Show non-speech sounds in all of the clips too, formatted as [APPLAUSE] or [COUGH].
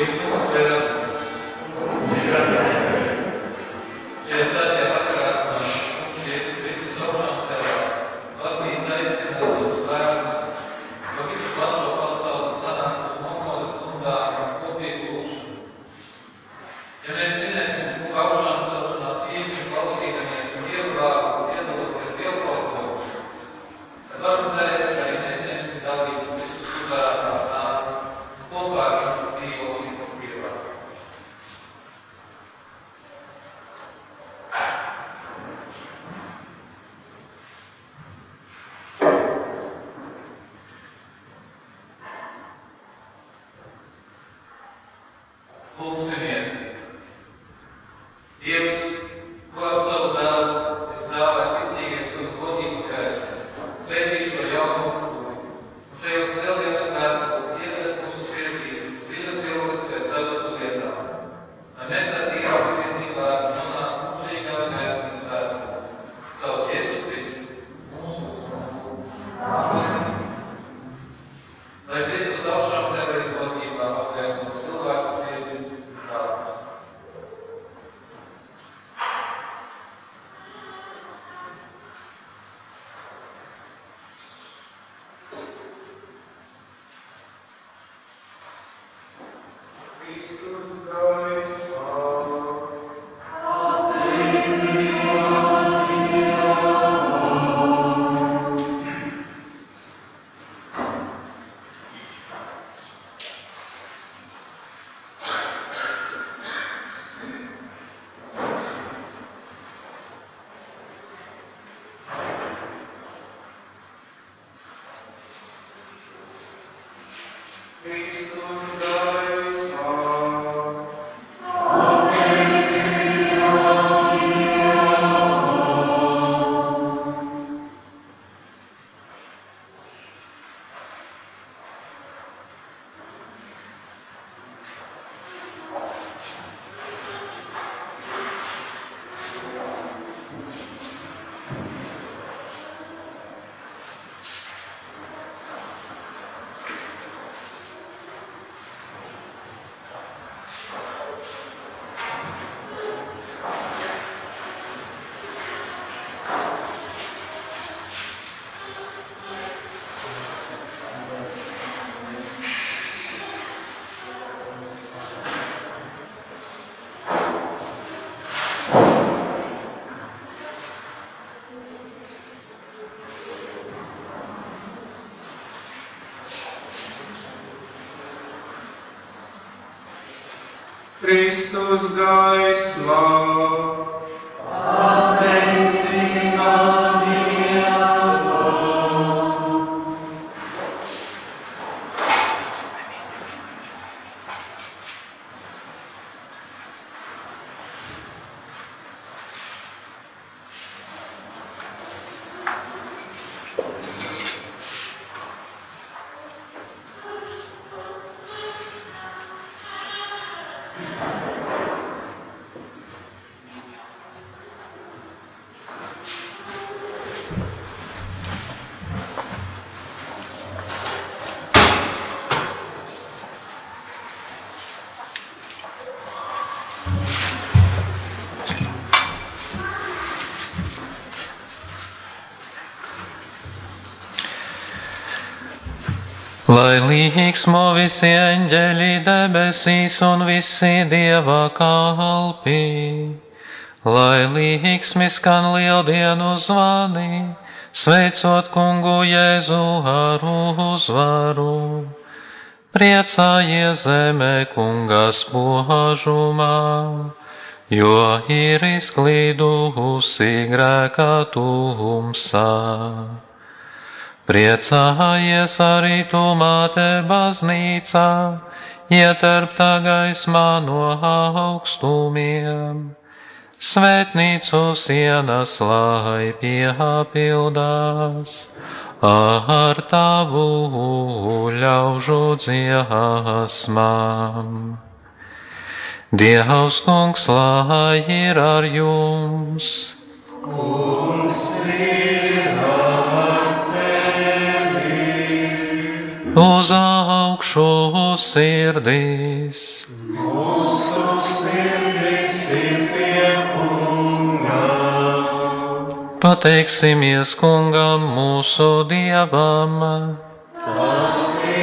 Dievs Kristus gaismā. Lai līksmo visi eņģeļi debesīs un visi dieva kalpi, lai līksmi skan lieldienu zvani, sveicot kungu Jēzu ar uzvaru. Priecājies zemē kunga spožumā, jo ir izklīdusi grēka tumsā. Priecājies arī tu, māte, baznīcā, ieterptā gaismā no augstumiem. Svētnīcu sienas lai piepildās ar tavu ļaužu dziesmām. Dievs kungs lai ir ar jums! Uz augšu sirdīs. Mūsu sirdis ir pie kunga. Pateiksimies kungam mūsu dievam. Tas ir.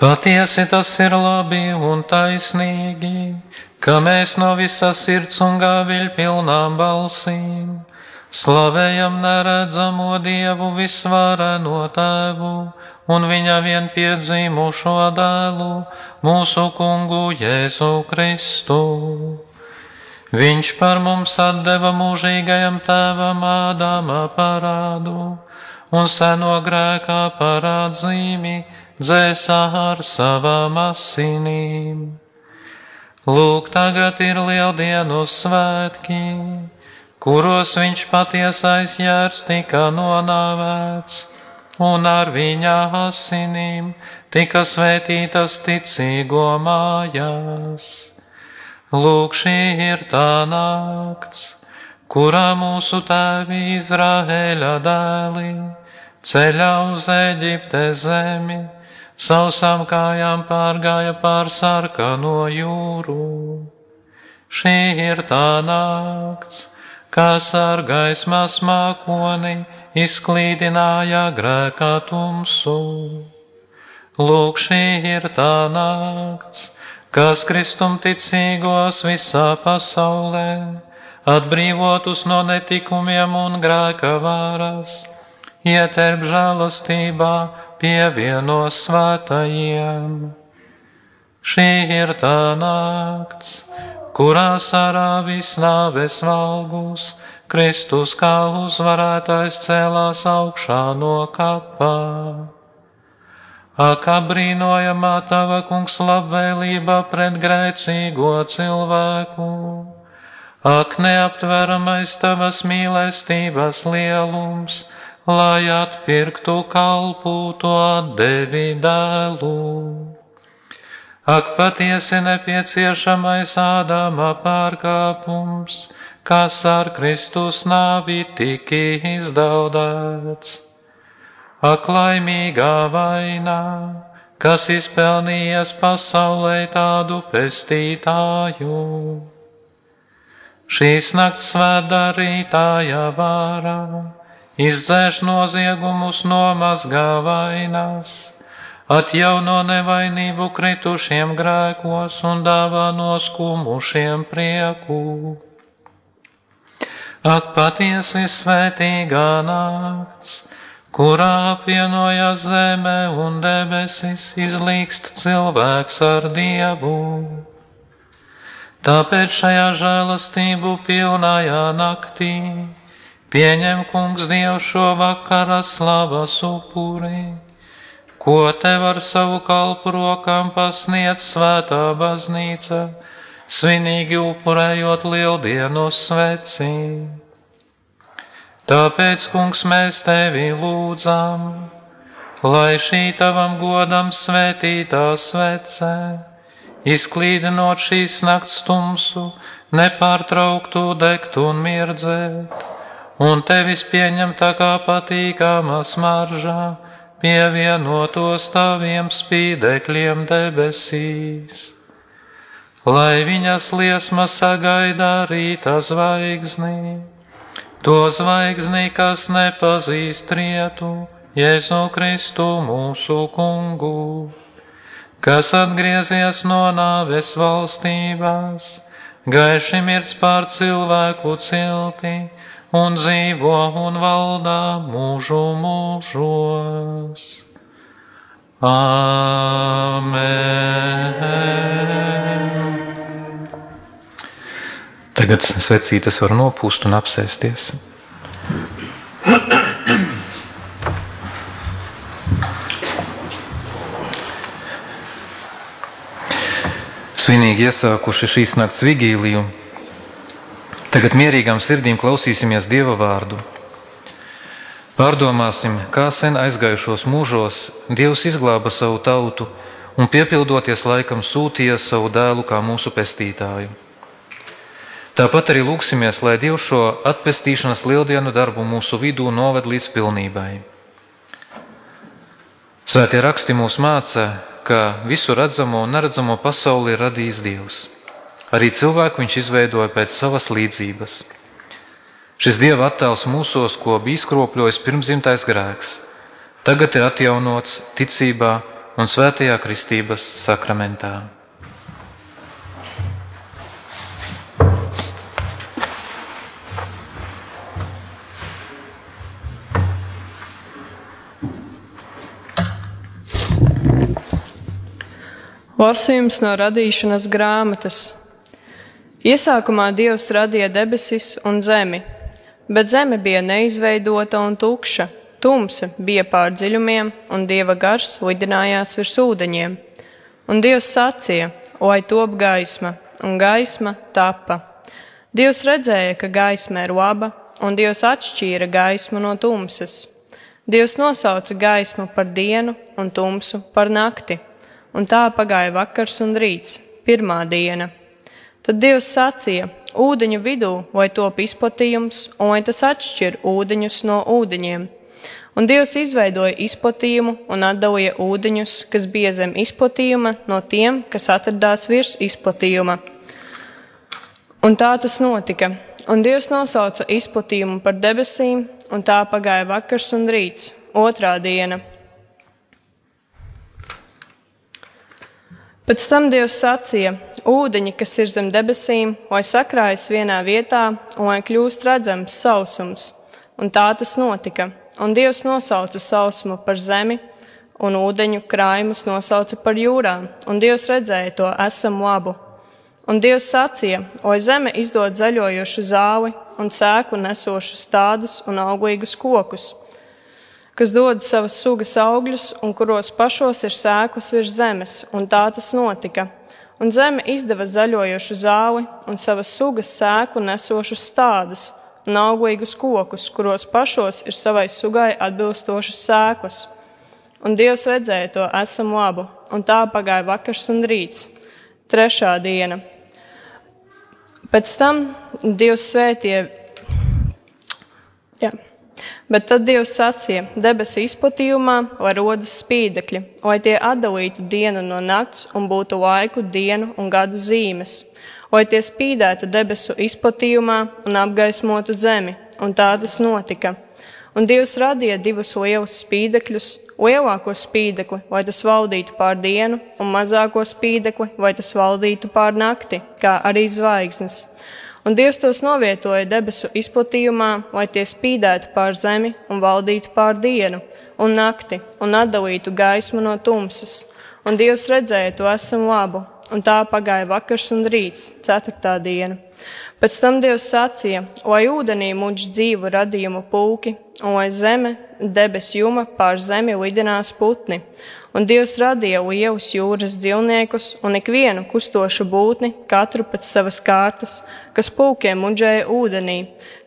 Patiesi tas ir labi un taisnīgi, ka mēs no visas sirds un gāviļ pilnām balsīm slavējam neredzamo Dievu visvareno tēvu un viņa vienpiedzīmušo dēlu, mūsu kungu Jēzu Kristu. Viņš par mums atdeva mūžīgajam tēvam Ādama parādu un seno grēkā parādzīmi dzēsā ar savām asinīm. Lūk, tagad ir lieldienu svētki, kuros viņš patiesais jērs tika nonāvēts, un ar viņa asinīm tika svētītas ticīgo mājās. Lūk, šī ir tā nakts, kurā mūsu tēvi Izraēļa dēli ceļā uz Eģipte zemi, sausām kājām pārgāja pār sarkano jūru. Šī ir tā nakts, kas ar gaismas mākoni izklīdināja grēkā tumsu. Lūk, šī ir tā nakts, kas kristumticīgos visā pasaulē atbrīvotus no netikumiem un grēka varas, ieterp žēlastībā pievieno svētajiem. Šī ir tā nakts, kurā sarāvis nāves valgus, Kristus kā uzvarētājs cēlās augšā no kapā. Ak, brīnojamā tava kungs labvēlība pret grēcīgo cilvēku! Ak, neaptveramais tavas mīlestības lielums, lai atpirktu kalpu to devi dēlu! Ak, patiesi nepieciešamais ādama pārkāpums, kas ar Kristus nāvi tika izdaudēts! Ak, laimīgā vainā, kas izpelnījies pasaulē tādu pestītāju. Šīs nakts svētdarītāja vārā izdzēš noziegumus no mazgā vainas, atjauno nevainību kritušiem grēkos un dāvā noskumušiem prieku. Ak, patiesi svētīgā nakts! kurā apvienojas zeme un debesis, izlīkst cilvēks ar dievu. Tāpēc šajā žēlastību pilnajā naktī pieņem kungs Dievs šo vakara slavas upuri, ko tev ar savu kalpu rokām pasniedz svētā baznīca, svinīgi upurējot lieldienu svecību. Tāpēc, kungs, mēs tevi lūdzam, lai šī tavam godam svētītā svecē, izklīdinot šīs nakts tumsu, nepārtrauktu degt un mirdzēt, un tevis pieņemta kā patīkama smaržā, pievienotos taviem spīdekļiem debesīs. Lai viņas liesma sagaida rīta zvaigznī, To zvaigzni, kas nepazīst rietu, Jēzu Kristu mūsu kungu, kas atgriezies no nāves valstībās, gaiši mirts pār cilvēku cilti un dzīvo un valdā mūžu mūžos. Amen. Tagad svecītas var nopūst un apsēsties. Svinīgi iesākuši šīs nakts vigīliju, tagad mierīgām sirdīm klausīsimies Dieva vārdu. Pārdomāsim, kā sen aizgājušos mūžos Dievs izglāba savu tautu un piepildoties laikam sūtīja savu dēlu kā mūsu pestītāju. Tāpat arī lūksimies, lai Dievs šo atpestīšanas lieldienu darbu mūsu vidū noved līdz pilnībai. Svētie raksti mūs māca, ka visu redzamo un neredzamo pasauli ir radījis Dievs. Arī cilvēku viņš izveidoja pēc savas līdzības. Šis dieva attēls mūsos, ko bija izkropļojis pirmzimtais grēks, tagad ir atjaunots ticībā un svētajā kristības sakramentā. Lasījums no radīšanas grāmatas. Iesākumā Dievs radīja debesis un zemi, bet zeme bija neizveidota un tukša. Tumsa bija pār dziļumiem, un Dieva gars lidinājās virs ūdeņiem. Un Dievs sacīja, lai top gaisma, un gaisma tapa. Dievs redzēja, ka gaisma ir laba, un Dievs atšķīra gaismu no tumsas. Dievs nosauca gaismu par dienu un tumsu par nakti un tā pagāja vakars un rīts, pirmā diena. Tad Dievs sacīja: Ūdeņu vidū vai top izplatījums, un vai tas atšķir ūdeņus no ūdeņiem. Un Dievs izveidoja izplatījumu un atdalīja ūdeņus, kas bija zem izplatījuma, no tiem, kas atradās virs izplatījuma. Un tā tas notika. Un Dievs nosauca izplatījumu par debesīm, un tā pagāja vakars un rīts, otrā diena. Pēc tam Dievs sacīja: Ūdeņi, kas ir zem debesīm, lai sakrājas vienā vietā un lai kļūst redzams sausums. Un tā tas notika. Un Dievs nosauca sausumu par zemi, un ūdeņu krājumus nosauca par jūrām, un Dievs redzēja to esam labu. Un Dievs sacīja, lai zeme izdod zaļojošu zāli un sēku nesošus tādus un auglīgus kokus kas dod savas sugas augļus un kuros pašos ir sēklas virs zemes, un tā tas notika. Un zeme izdeva zaļojošu zāli un savas sugas sēklu nesošus stādus un auglīgus kokus, kuros pašos ir savai sugai atbilstošas sēklas. Un Dievs redzēja to esam labu, un tā pagāja vakars un rīts, trešā diena. Pēc tam Dievs svētīja. Bet tad Dievs sacīja, debesu izplatījumā, lai rodas spīdekļi, lai tie atdalītu dienu no nakts un būtu laiku, dienu un gadu zīmes, lai tie spīdētu debesu izplatījumā un apgaismotu zemi, un tā tas notika. Un Dievs radīja divus lielus spīdekļus, lielāko spīdekli, lai tas valdītu pār dienu, un mazāko spīdekli, lai tas valdītu pār nakti, kā arī zvaigznes un Dievs tos novietoja debesu izplatījumā, lai tie spīdētu pār zemi un valdītu pār dienu un nakti un atdalītu gaismu no tumsas. Un Dievs redzēja to esam labu, un tā pagāja vakars un rīts, ceturtā diena. Pēc tam Dievs sacīja, lai ūdenī muģ dzīvu radījumu pulki, un lai zeme, debes juma pār zemi lidinās putni, un Dievs radīja lielus jūras dzīvniekus un ikvienu kustošu būtni, katru pēc savas kārtas, kas pulkiem muģēja ūdenī,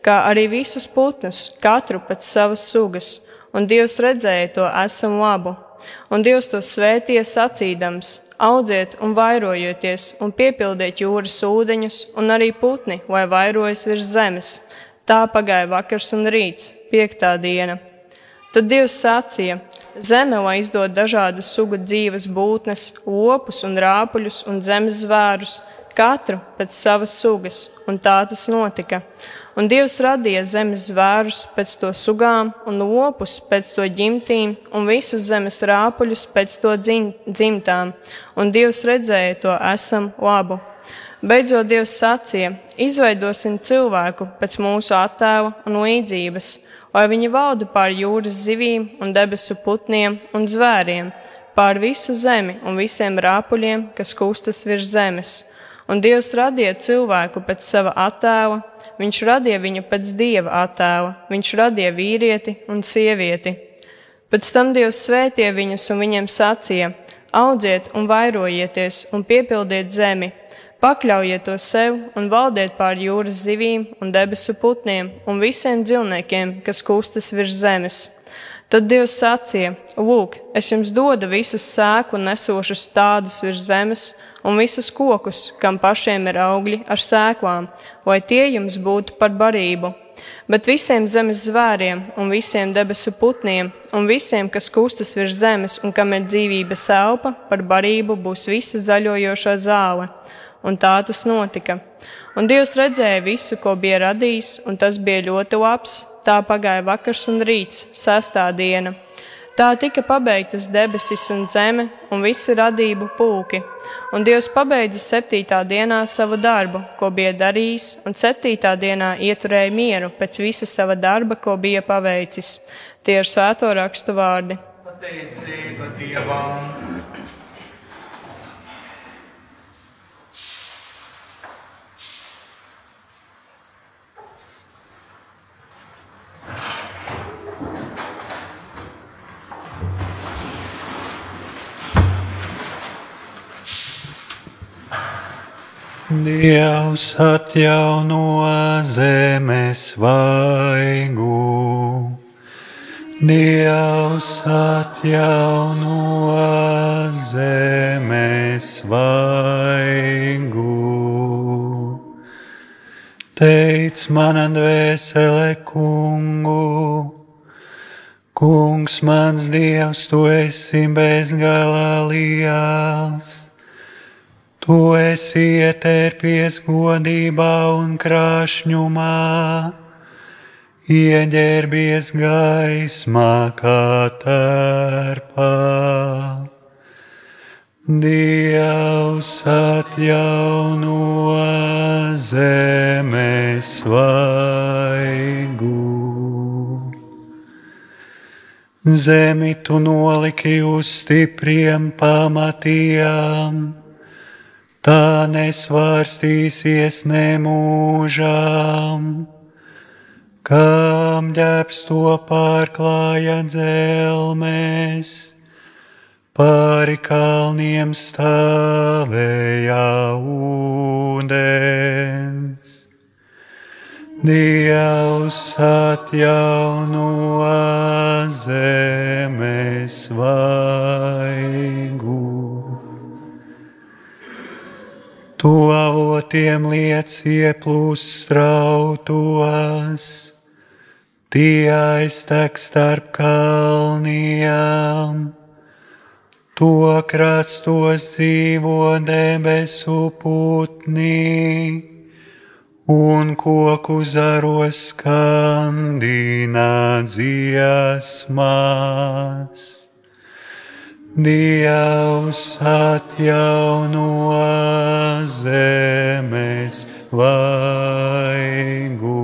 kā arī visus putnus, katru pēc savas sugas. Un Dievs redzēja to esam labu, un Dievs to svētīja sacīdams: audziet un vairojieties, un piepildiet jūras ūdeņus, un arī putni, lai vairojas virs zemes. Tā pagāja vakars un rīts, piektā diena. Tad Dievs sacīja: Zeme lai izdod dažādu sugu dzīves būtnes, lopus un rāpuļus un zemes zvērus, katru pēc savas sugas, un tā tas notika. Un Dievs radīja zemes zvērus pēc to sugām, un lopus pēc to ģimtīm, un visus zemes rāpuļus pēc to dzim, dzimtām, un Dievs redzēja to esam labu. Beidzot, Dievs sacīja: Izveidosim cilvēku pēc mūsu attēla un līdzības lai viņi valda pār jūras zivīm un debesu putniem un zvēriem, pār visu zemi un visiem rāpuļiem, kas kustas virs zemes. Un Dievs radīja cilvēku pēc sava attēla, viņš radīja viņu pēc dieva attēla, viņš radīja vīrieti un sievieti. Pēc tam Dievs svētīja viņus un viņiem sacīja: audziet un vairojieties un piepildiet zemi Pakļaujiet to sev un valdiet pār jūras zivīm un debesu putniem un visiem dzīvniekiem, kas kustas virs zemes. Tad Dievs sacīja: Lūk, es jums dodu visus sēku nesošus tādus virs zemes, un visus kokus, kam pašiem ir augļi ar sēklām, lai tie jums būtu par barību. Bet visiem zemes zvēriem, un visiem debesu putniem, un visiem, kas kustas virs zemes un kam ir dzīvības elpa, par barību būs visa zaļojošā zāle. Un tā tas notika. Un Dievs redzēja visu, ko bija radījis, un tas bija ļoti labs. Tā pagāja vakars un rīts, sestā diena. Tā tika pabeigtas debesis un zeme un visi radību pulki. Un Dievs pabeidza septītā dienā savu darbu, ko bija darījis, un septītā dienā ieturēja mieru pēc visa sava darba, ko bija paveicis. Tie ir svēto rakstu vārdi. Pateicība Dievam! Dievs atjauno zemes vaigu. Dievs atjauno zemes vaigu. Teic man dvēsele kungu, kungs mans dievs, tu esi bezgalā liels Tu esi ietērpies godībā un krāšņumā, ieģērbies gaismā kā tērpā. Dievs atjauno zemes vaigu. Zemi tu noliki uz stipriem pamatiem tā nesvārstīsies nemūžām, kam ģērbs to pārklāja dzelmēs, pāri kalniem stāvēja ūdens. Dievs atjauno zemes vaigu. Tu avotiem liec ieplūst strautos, tie aiztek starp kalniem. To krastos dzīvo debesu putni, un koku zaros skandinā dziesmās. Dievs atjauno zemes vaigu.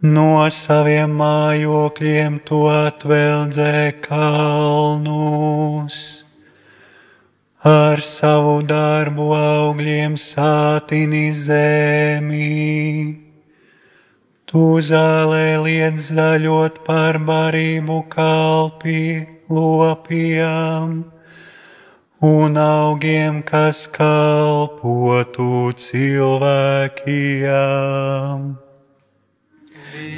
No saviem mājokļiem to atveldzē kalnus, ar savu darbu augļiem sātini zemī Tu zālē liedz zaļot par barību kalpī lopiem un augiem, kas kalpotu cilvēkiem.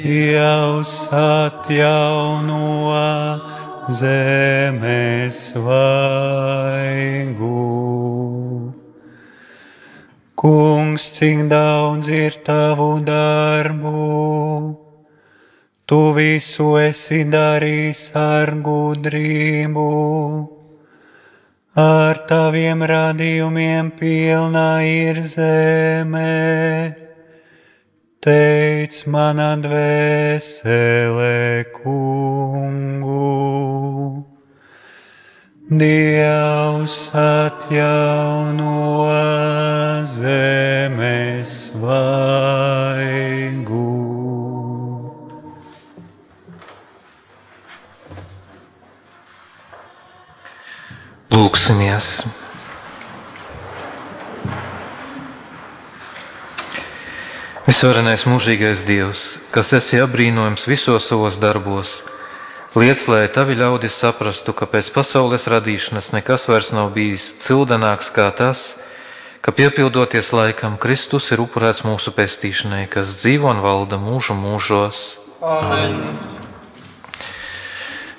Dievs atjauno zemes vaigu. Kungs, cik daudz ir tavu darbu, tu visu esi darījis ar gudrību, ar taviem radījumiem pilna ir zeme. Teic man dvēsele kungu. Dievs atjauno zemes vaigu. Lūksimies! Visvarenais mūžīgais Dievs, kas esi apbrīnojams visos savos darbos, Liec, lai tavi ļaudis saprastu, ka pēc pasaules radīšanas nekas vairs nav bijis cildenāks kā tas, ka piepildoties laikam Kristus ir upurēts mūsu pestīšanai, kas dzīvo un valda mūžu mūžos. Amen.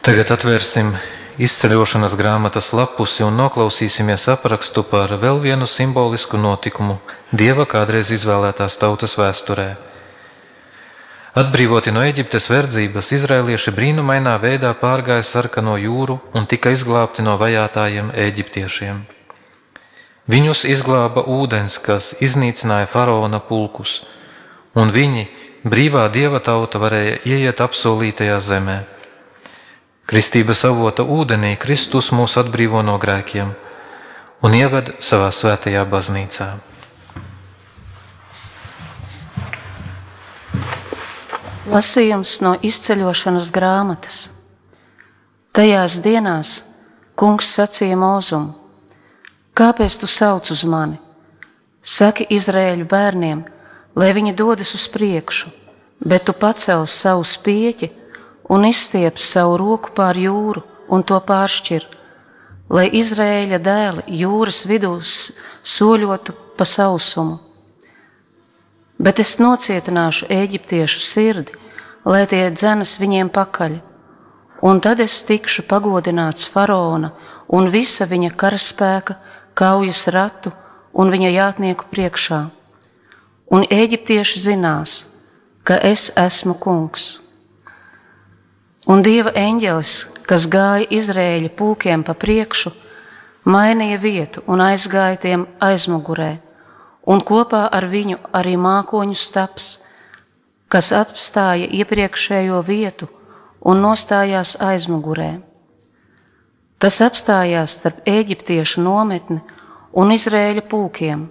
Tagad atvērsim izceļošanas grāmatas lapusi un noklausīsimies aprakstu par vēl vienu simbolisku notikumu Dieva kādreiz izvēlētās tautas vēsturē. Atbrīvoti no Eģiptes verdzības, izrēlieši brīnumainā veidā pārgāja sarkano jūru un tika izglābti no vajātajiem eģiptiešiem. Viņus izglāba ūdens, kas iznīcināja faraona pulkus, un viņi, brīvā dieva tauta, varēja ieiet apsolītajā zemē. Kristības avota ūdenī Kristus mūs atbrīvo no grēkiem un ieved savā svētajā baznīcā. Lasījums no izceļošanas grāmatas. Tajās dienās kungs sacīja mūzumu Kāpēc tu sauc uz mani? Saki Izraēļu bērniem, lai viņi dodas uz priekšu, bet tu pacēl savu spieķi un izstiep savu roku pār jūru un to pāršķir, lai Izraēļa dēli jūras vidū soļotu pa sausumu. Bet es nocietināšu eģiptiešu sirdi, lai tie dzenas viņiem pakaļ, un tad es tikšu pagodināts faraona un visa viņa karaspēka kaujas ratu un viņa jātnieku priekšā. Un eģiptieši zinās, ka es esmu kungs. Un dieva eņģelis, kas gāja Izrēļa pulkiem pa priekšu, mainīja vietu un aizgāja tiem aizmugurē, un kopā ar viņu arī mākoņu staps, kas atstāja iepriekšējo vietu un nostājās aizmugurē. Tas apstājās starp eģiptiešu nometni un Izrēļa pulkiem,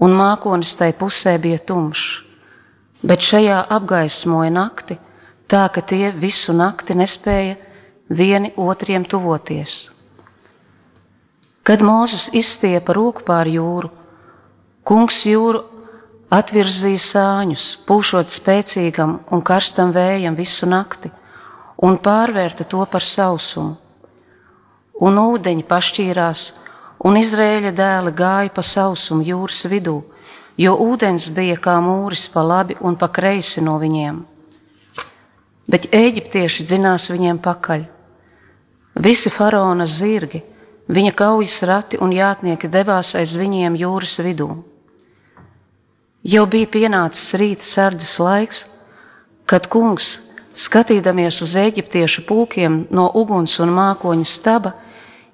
un mākonis tai pusē bija tumšs, bet šajā apgaismoja nakti, tā ka tie visu nakti nespēja vieni otriem tuvoties. Kad Mūzes izstiepa roku pār jūru, kungs jūru atvirzīja sāņus, pūšot spēcīgam un karstam vējam visu nakti, un pārvērta to par sausumu un ūdeņi pašķīrās, un Izrēļa dēli gāja pa sausumu jūras vidū, jo ūdens bija kā mūris pa labi un pa kreisi no viņiem. Bet eģiptieši dzinās viņiem pakaļ. Visi faraona zirgi, viņa kaujas rati un jātnieki devās aiz viņiem jūras vidū. Jau bija pienācis rīta sardzes laiks, kad kungs, skatīdamies uz eģiptiešu pulkiem no uguns un mākoņa staba,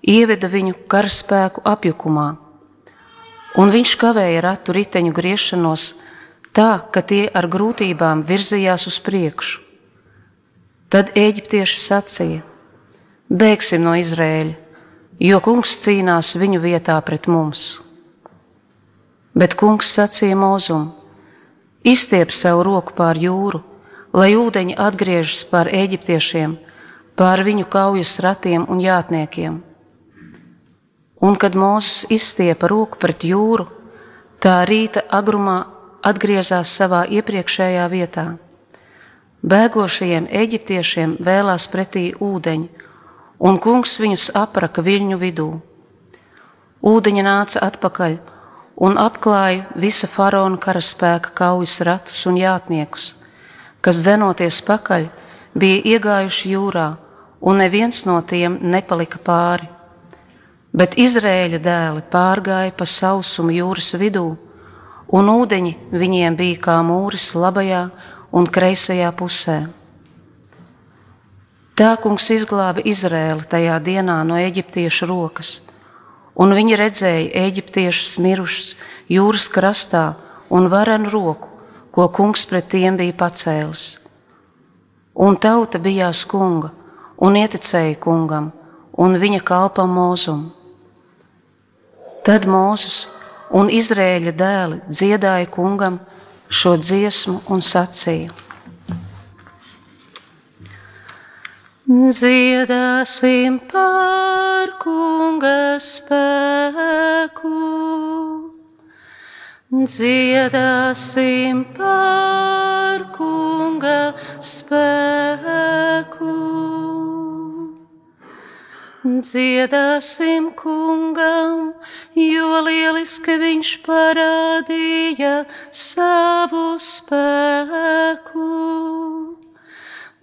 ieveda viņu karaspēku apjukumā, un viņš kavēja ratu riteņu griešanos tā, ka tie ar grūtībām virzījās uz priekšu. Tad eģiptieši sacīja: Bēgsim no Izrēļa, jo kungs cīnās viņu vietā pret mums. Bet kungs sacīja mūzumu: Izstiep savu roku pār jūru, lai ūdeņi atgriežas pār eģiptiešiem, pār viņu kaujas ratiem un jātniekiem Un kad Mozus izstiepa roku pret jūru, tā rīta agrumā atgriezās savā iepriekšējā vietā. Bēgošajiem eģiptiešiem vēlās pretī ūdeņi, un kungs viņus apraka viļņu vidū. Ūdeņi nāca atpakaļ un apklāja visa faraona karaspēka kaujas ratus un jātniekus, kas zenoties pakaļ bija iegājuši jūrā, un neviens no tiem nepalika pāri bet Izrēļa dēli pārgāja pa sausumu jūras vidū, un ūdeņi viņiem bija kā mūris labajā un kreisajā pusē. Tā kungs izglāba Izrēlu tajā dienā no eģiptiešu rokas, un viņi redzēja eģiptiešus mirušus jūras krastā un varenu roku, ko kungs pret tiem bija pacēlis. Un tauta bijās kunga un ieticēja kungam un viņa kalpam mūzumu. Tad Mūzus un Izrēļa dēli dziedāja kungam šo dziesmu un sacīja: Dziedāsim par kunga spēku, dziedāsim par kunga spēku. Dziedāsim kungam, jo lieliski viņš parādīja savu spēku.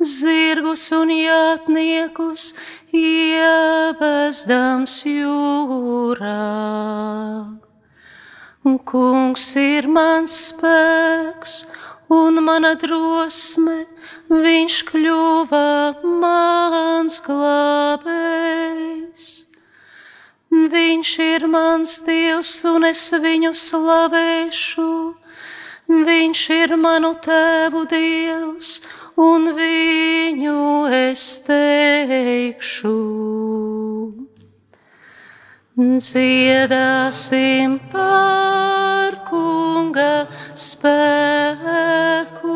Zirgus un jātniekus ievestams jūrā. Kungs ir mans spēks un mana drosme, viņš kļuva mans glābējs. Viņš ir mans dievs, un es viņu slavēšu. Viņš ir manu tēvu dievs, un viņu es teikšu. Dziedāsim par kunga spēku.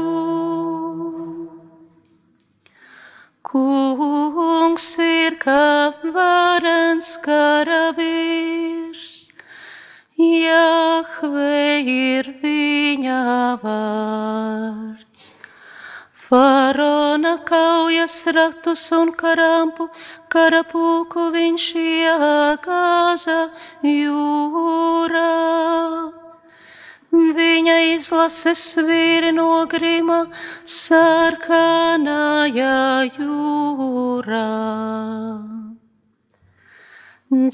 Kungs ir kā varens karavīrs, Jahve ir viņa vārds. Kaujas ratus un karampu, karapulku viņš iegāza jūrā. Viņa izlases vīri no grima sarkanājā jūrā.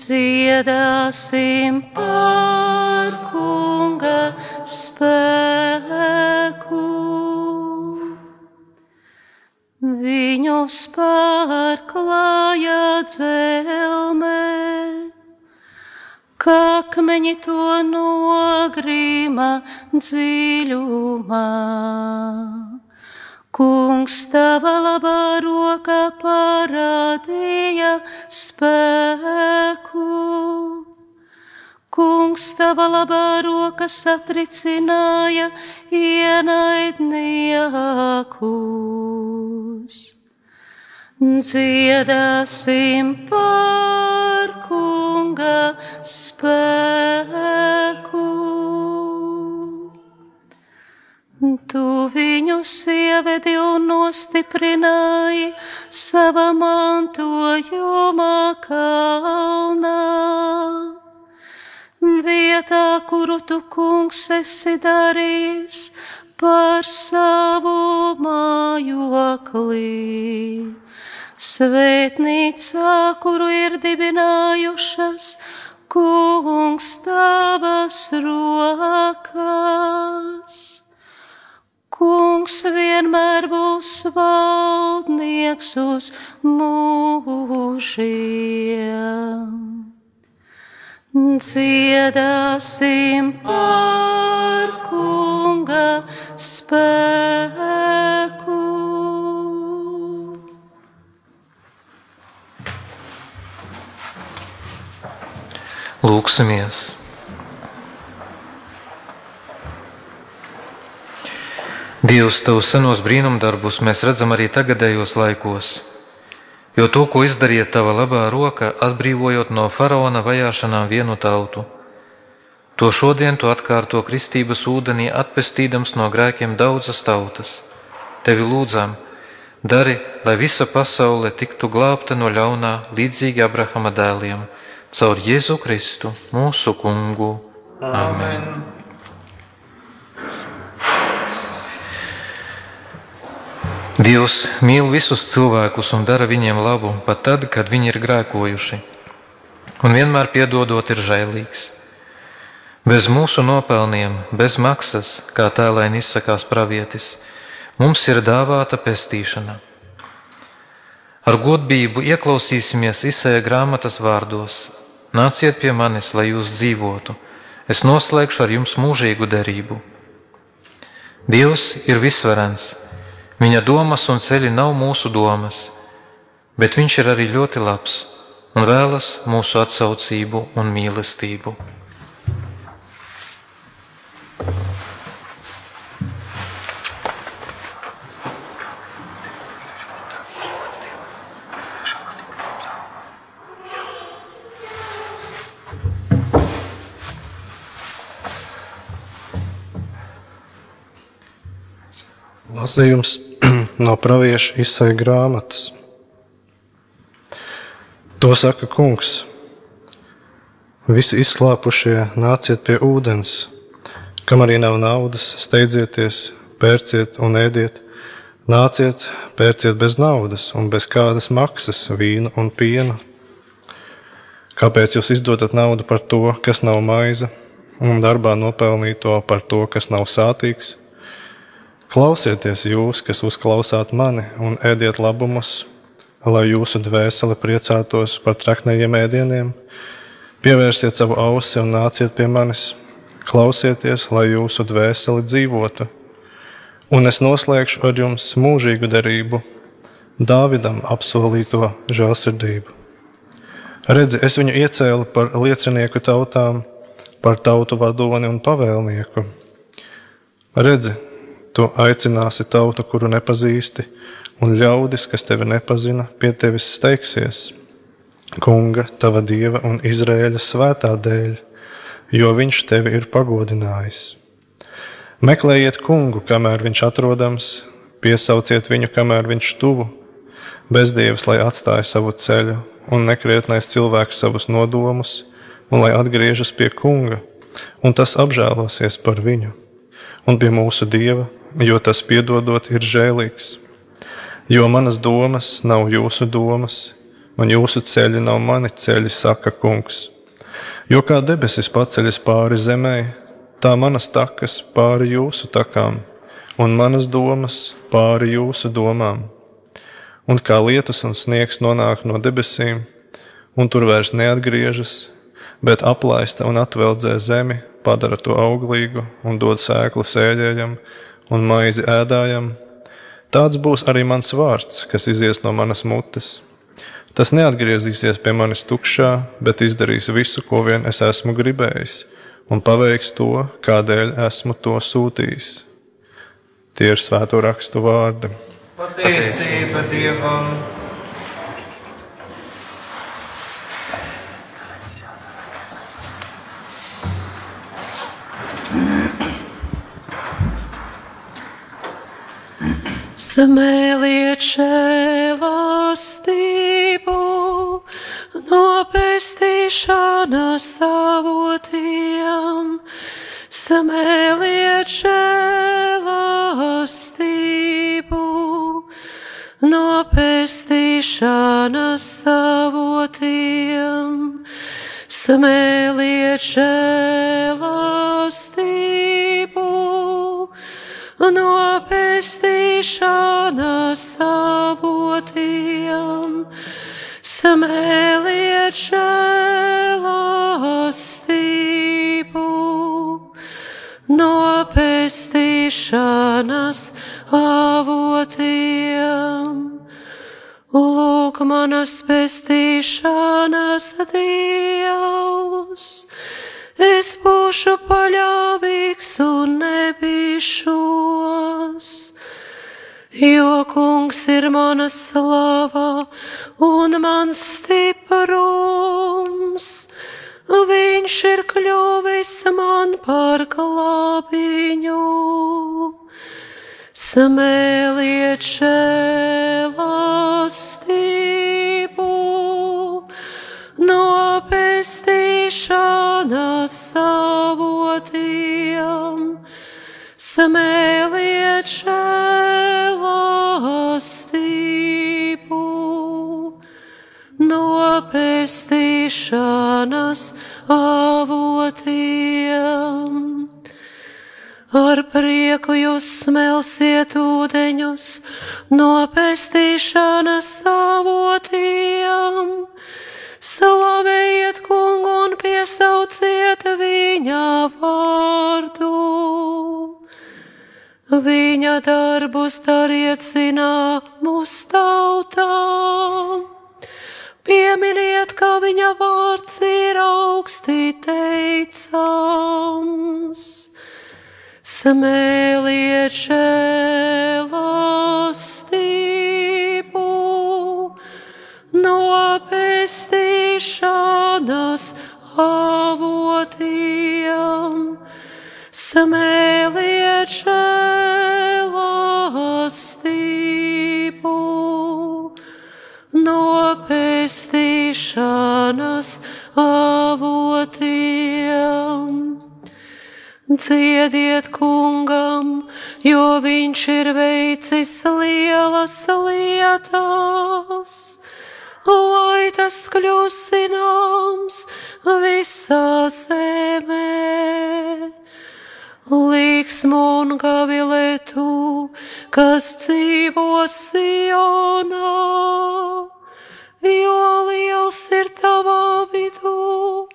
Dziedāsim par kunga spēku. Viņus pārklāja dzelmē kakmeņi to nogrīma dziļumā. Kungs tava labā roka parādīja spēku. Kungs tava labā roka satricināja ienaidniekus. Dziedāsim par kunga spēku. Tu viņus ievedi un nostiprināji savā mantojumā kalnā. Vietā, kuru tu kungs esi darījis par savu mājoklī svētnīcā, kuru ir dibinājušas kungs tavas rokas. Kungs vienmēr būs valdnieks uz mūžiem. Dziedāsim par kunga spēku. Lūksimies! Dievs, tavus senos brīnumdarbus mēs redzam arī tagadējos laikos, jo to, ko izdarīja tava labā roka, atbrīvojot no faraona vajāšanām vienu tautu, to šodien tu atkārto kristības ūdenī, atpestīdams no grēkiem daudzas tautas. Tevi lūdzam, dari, lai visa pasaule tiktu glābta no ļaunā, līdzīgi Abrahama dēliem caur Jēzu Kristu, mūsu kungu. Amen. Dievs mīl visus cilvēkus un dara viņiem labu, pat tad, kad viņi ir grēkojuši, un vienmēr piedodot ir žēlīgs. Bez mūsu nopelniem, bez maksas, kā tēlēni izsakās pravietis, mums ir dāvāta pestīšana. Ar godbību ieklausīsimies Isēja grāmatas vārdos, Nāciet pie manis, lai jūs dzīvotu. Es noslēgšu ar jums mūžīgu derību. Dievs ir visvarens. Viņa domas un ceļi nav mūsu domas, bet Viņš ir arī ļoti labs un vēlas mūsu atsaucību un mīlestību. Lasījums [CLEARS THROAT] no pravieša izsaka grāmatas. To saka kungs. Visi izslāpušie nāciet pie ūdens, kam arī nav naudas, steidzieties, pērciet un ēdiet. Nāciet, pērciet bez naudas un bez kādas maksas vīnu un pienu. Kāpēc jūs izdodat naudu par to, kas nav maize, un darbā nopelnīto par to, kas nav sātīgs? Klausieties jūs, kas uzklausāt mani, un ēdiet labumus, lai jūsu dvēsele priecātos par traknējiem ēdieniem. Pievērsiet savu ausi un nāciet pie manis. Klausieties, lai jūsu dvēsele dzīvotu. Un es noslēgšu ar jums mūžīgu derību, Dāvidam apsolīto žēlsirdību. Redzi, es viņu iecēlu par liecinieku tautām, par tautu vadoni un pavēlnieku. Redzi, tu aicināsi tautu, kuru nepazīsti, un ļaudis, kas tevi nepazina, pie tevis steigsies. Kunga, tava dieva un Izraēļa svētā dēļ, jo viņš tevi ir pagodinājis. Meklējiet kungu, kamēr viņš atrodams, piesauciet viņu, kamēr viņš tuvu. Bezdievs, lai atstāja savu ceļu, un nekrietnais cilvēks savus nodomus, un lai atgriežas pie kunga, un tas apžēlosies par viņu, un pie mūsu dieva, jo tas piedodot ir žēlīgs. Jo manas domas nav jūsu domas, un jūsu ceļi nav mani ceļi, saka kungs. Jo kā debesis paceļas pāri zemē, tā manas takas pāri jūsu takām, un manas domas pāri jūsu domām. Un kā lietus un sniegs nonāk no debesīm, un tur vairs neatgriežas, bet aplaista un atveldzē zemi, padara to auglīgu un dod sēklu sēļējam un maizi ēdājam, tāds būs arī mans vārds, kas izies no manas mutes. Tas neatgriezīsies pie manis tukšā, bet izdarīs visu, ko vien es esmu gribējis un paveiks to, kādēļ esmu to sūtījis. Tie ir svēto rakstu vārdi. Pateicība Dievam! Samēliet žēlastību, no pestīšanas savotiem, samēliet žēlastību, no pestīšanas savotiem, samēliet žēlastību no pestīšanas savotiem, samēliet žēlastību, no pestīšanas avotiem. Lūk, manas pestīšanas Dievs! es būšu paļāvīgs un nebīšos. Jo kungs ir mana slava un mans stiprums, viņš ir kļuvis man par glābiņu. Samēliet žēlastību no pestīšanas savotiem, samēliet žēlastību no pestīšanas avotiem. Ar prieku jūs smelsiet ūdeņus no pestīšanas avotiem Slavējiet kungu un piesauciet viņa vārdu. Viņa darbus dariet zināmus tautām. Pieminiet, ka viņa vārds ir augstī teicams. Smēliet žēlastību no pestīšanas avotiem. Smēliet žēlastību no pestīšanas avotiem. Dziediet kungam, jo viņš ir veicis lielas lietas, lai tas kļūst zināms visā zemē. Līksmu un gavilē tu, kas dzīvo Sionā, jo liels ir tavā vidū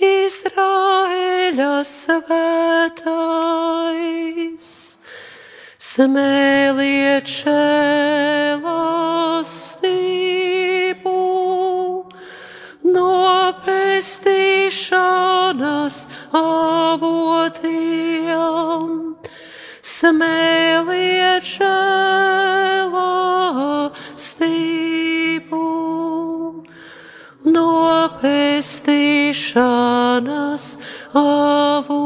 Izraēļa svētais. Smēliet žēlastību no pestīšanas avotiem. Smēliet žēlastību no pestīšanas avotiem.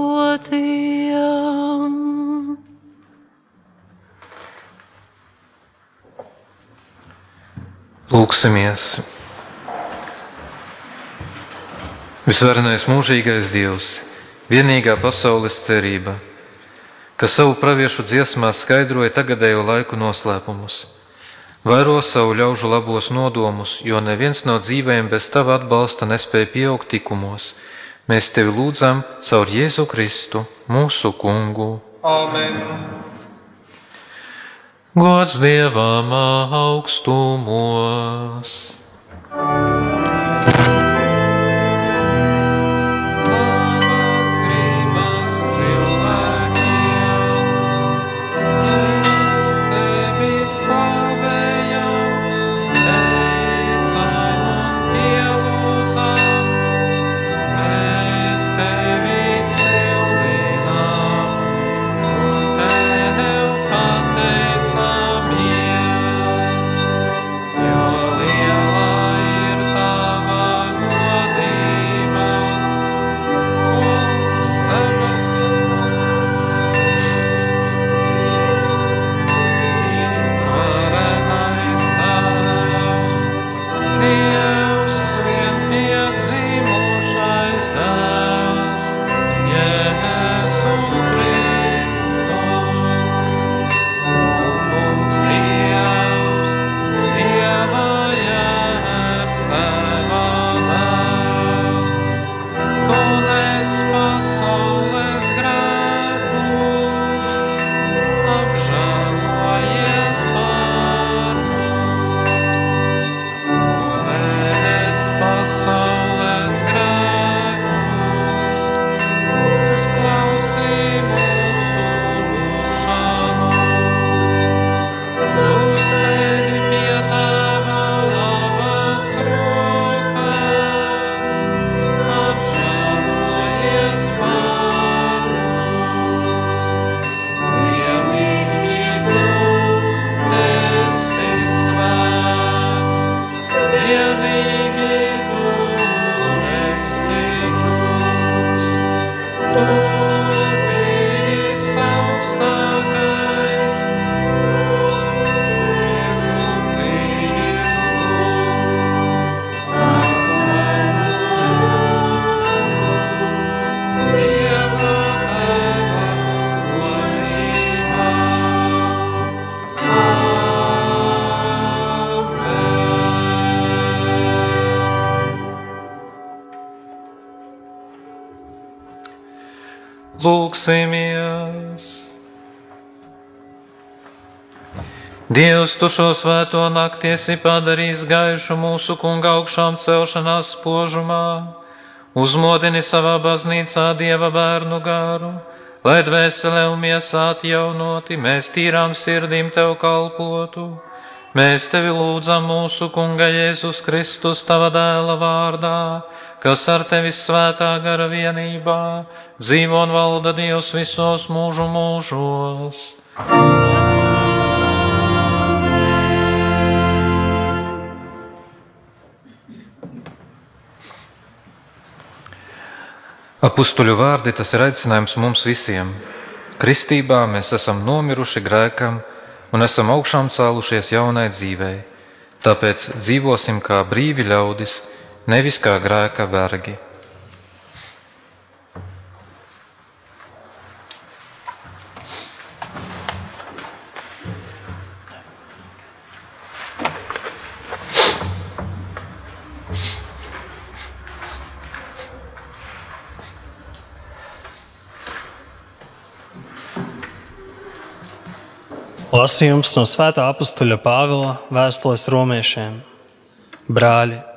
Lūksimies! Visvarenais mūžīgais Dievs, vienīgā pasaules cerība, kas savu praviešu dziesmā skaidroja tagadējo laiku noslēpumus, vairo savu ļaužu labos nodomus, jo neviens no dzīvēm bez tava atbalsta nespēja pieaugt tikumos. Mēs tevi lūdzam caur Jēzu Kristu, mūsu kungu. Āmen! Gods Dievam augstumos! Labas Lūksimies! Dievs, tu šo svēto nakti esi padarījis gaišu mūsu kunga augšām celšanās spožumā, uzmodini savā baznīcā dieva bērnu garu, lai dvēselē un miesā atjaunoti mēs tīrām sirdīm tev kalpotu. Mēs tevi lūdzam mūsu kunga Jēzus Kristus, tava dēla vārdā, kas ar tevi svētā gara vienībā dzīvo un valda Dievs visos mūžu mūžos. Apustuļu vārdi tas ir aicinājums mums visiem. Kristībā mēs esam nomiruši grēkam un esam augšām cēlušies jaunai dzīvei. Tāpēc dzīvosim kā brīvi ļaudis, nevis kā grēka vergi. Lasījums no Svētā apakstuļa Pāvila vēstules romiešiem. Brāļi!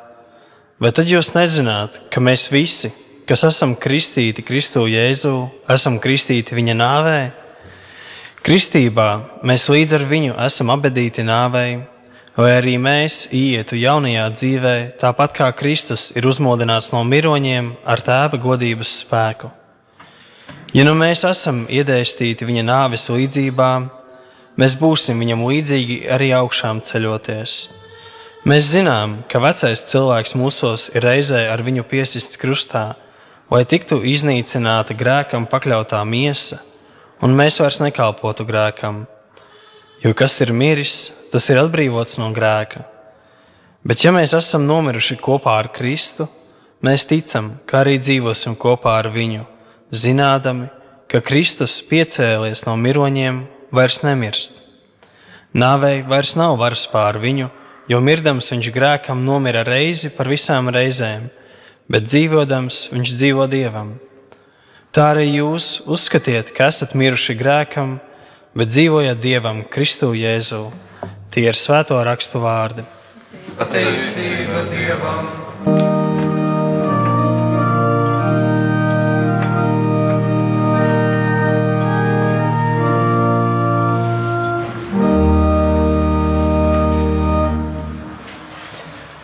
Vai tad jūs nezināt, ka mēs visi, kas esam kristīti Kristu Jēzu, esam kristīti viņa nāvē? Kristībā mēs līdz ar viņu esam abedīti nāvei, vai arī mēs ietu jaunajā dzīvē, tāpat kā Kristus ir uzmodināts no miroņiem ar tēva godības spēku. Ja nu mēs esam iedēstīti viņa nāves līdzībā, mēs būsim viņam līdzīgi arī augšām ceļoties. Mēs zinām, ka vecais cilvēks mūsos ir reizē ar viņu piesists krustā, lai tiktu iznīcināta grēkam pakļautā miesa, un mēs vairs nekalpotu grēkam. Jo kas ir miris, tas ir atbrīvots no grēka. Bet ja mēs esam nomiruši kopā ar Kristu, mēs ticam, ka arī dzīvosim kopā ar viņu, zinādami, ka Kristus piecēlies no miroņiem vairs nemirst. Nāvei vairs nav varas pār viņu, jo mirdams viņš grēkam nomira reizi par visām reizēm, bet dzīvodams viņš dzīvo dievam. Tā arī jūs uzskatiet, ka esat miruši grēkam, bet dzīvojat dievam Kristu Jēzu. Tie ir svēto rakstu vārdi. Pateicība Dievam!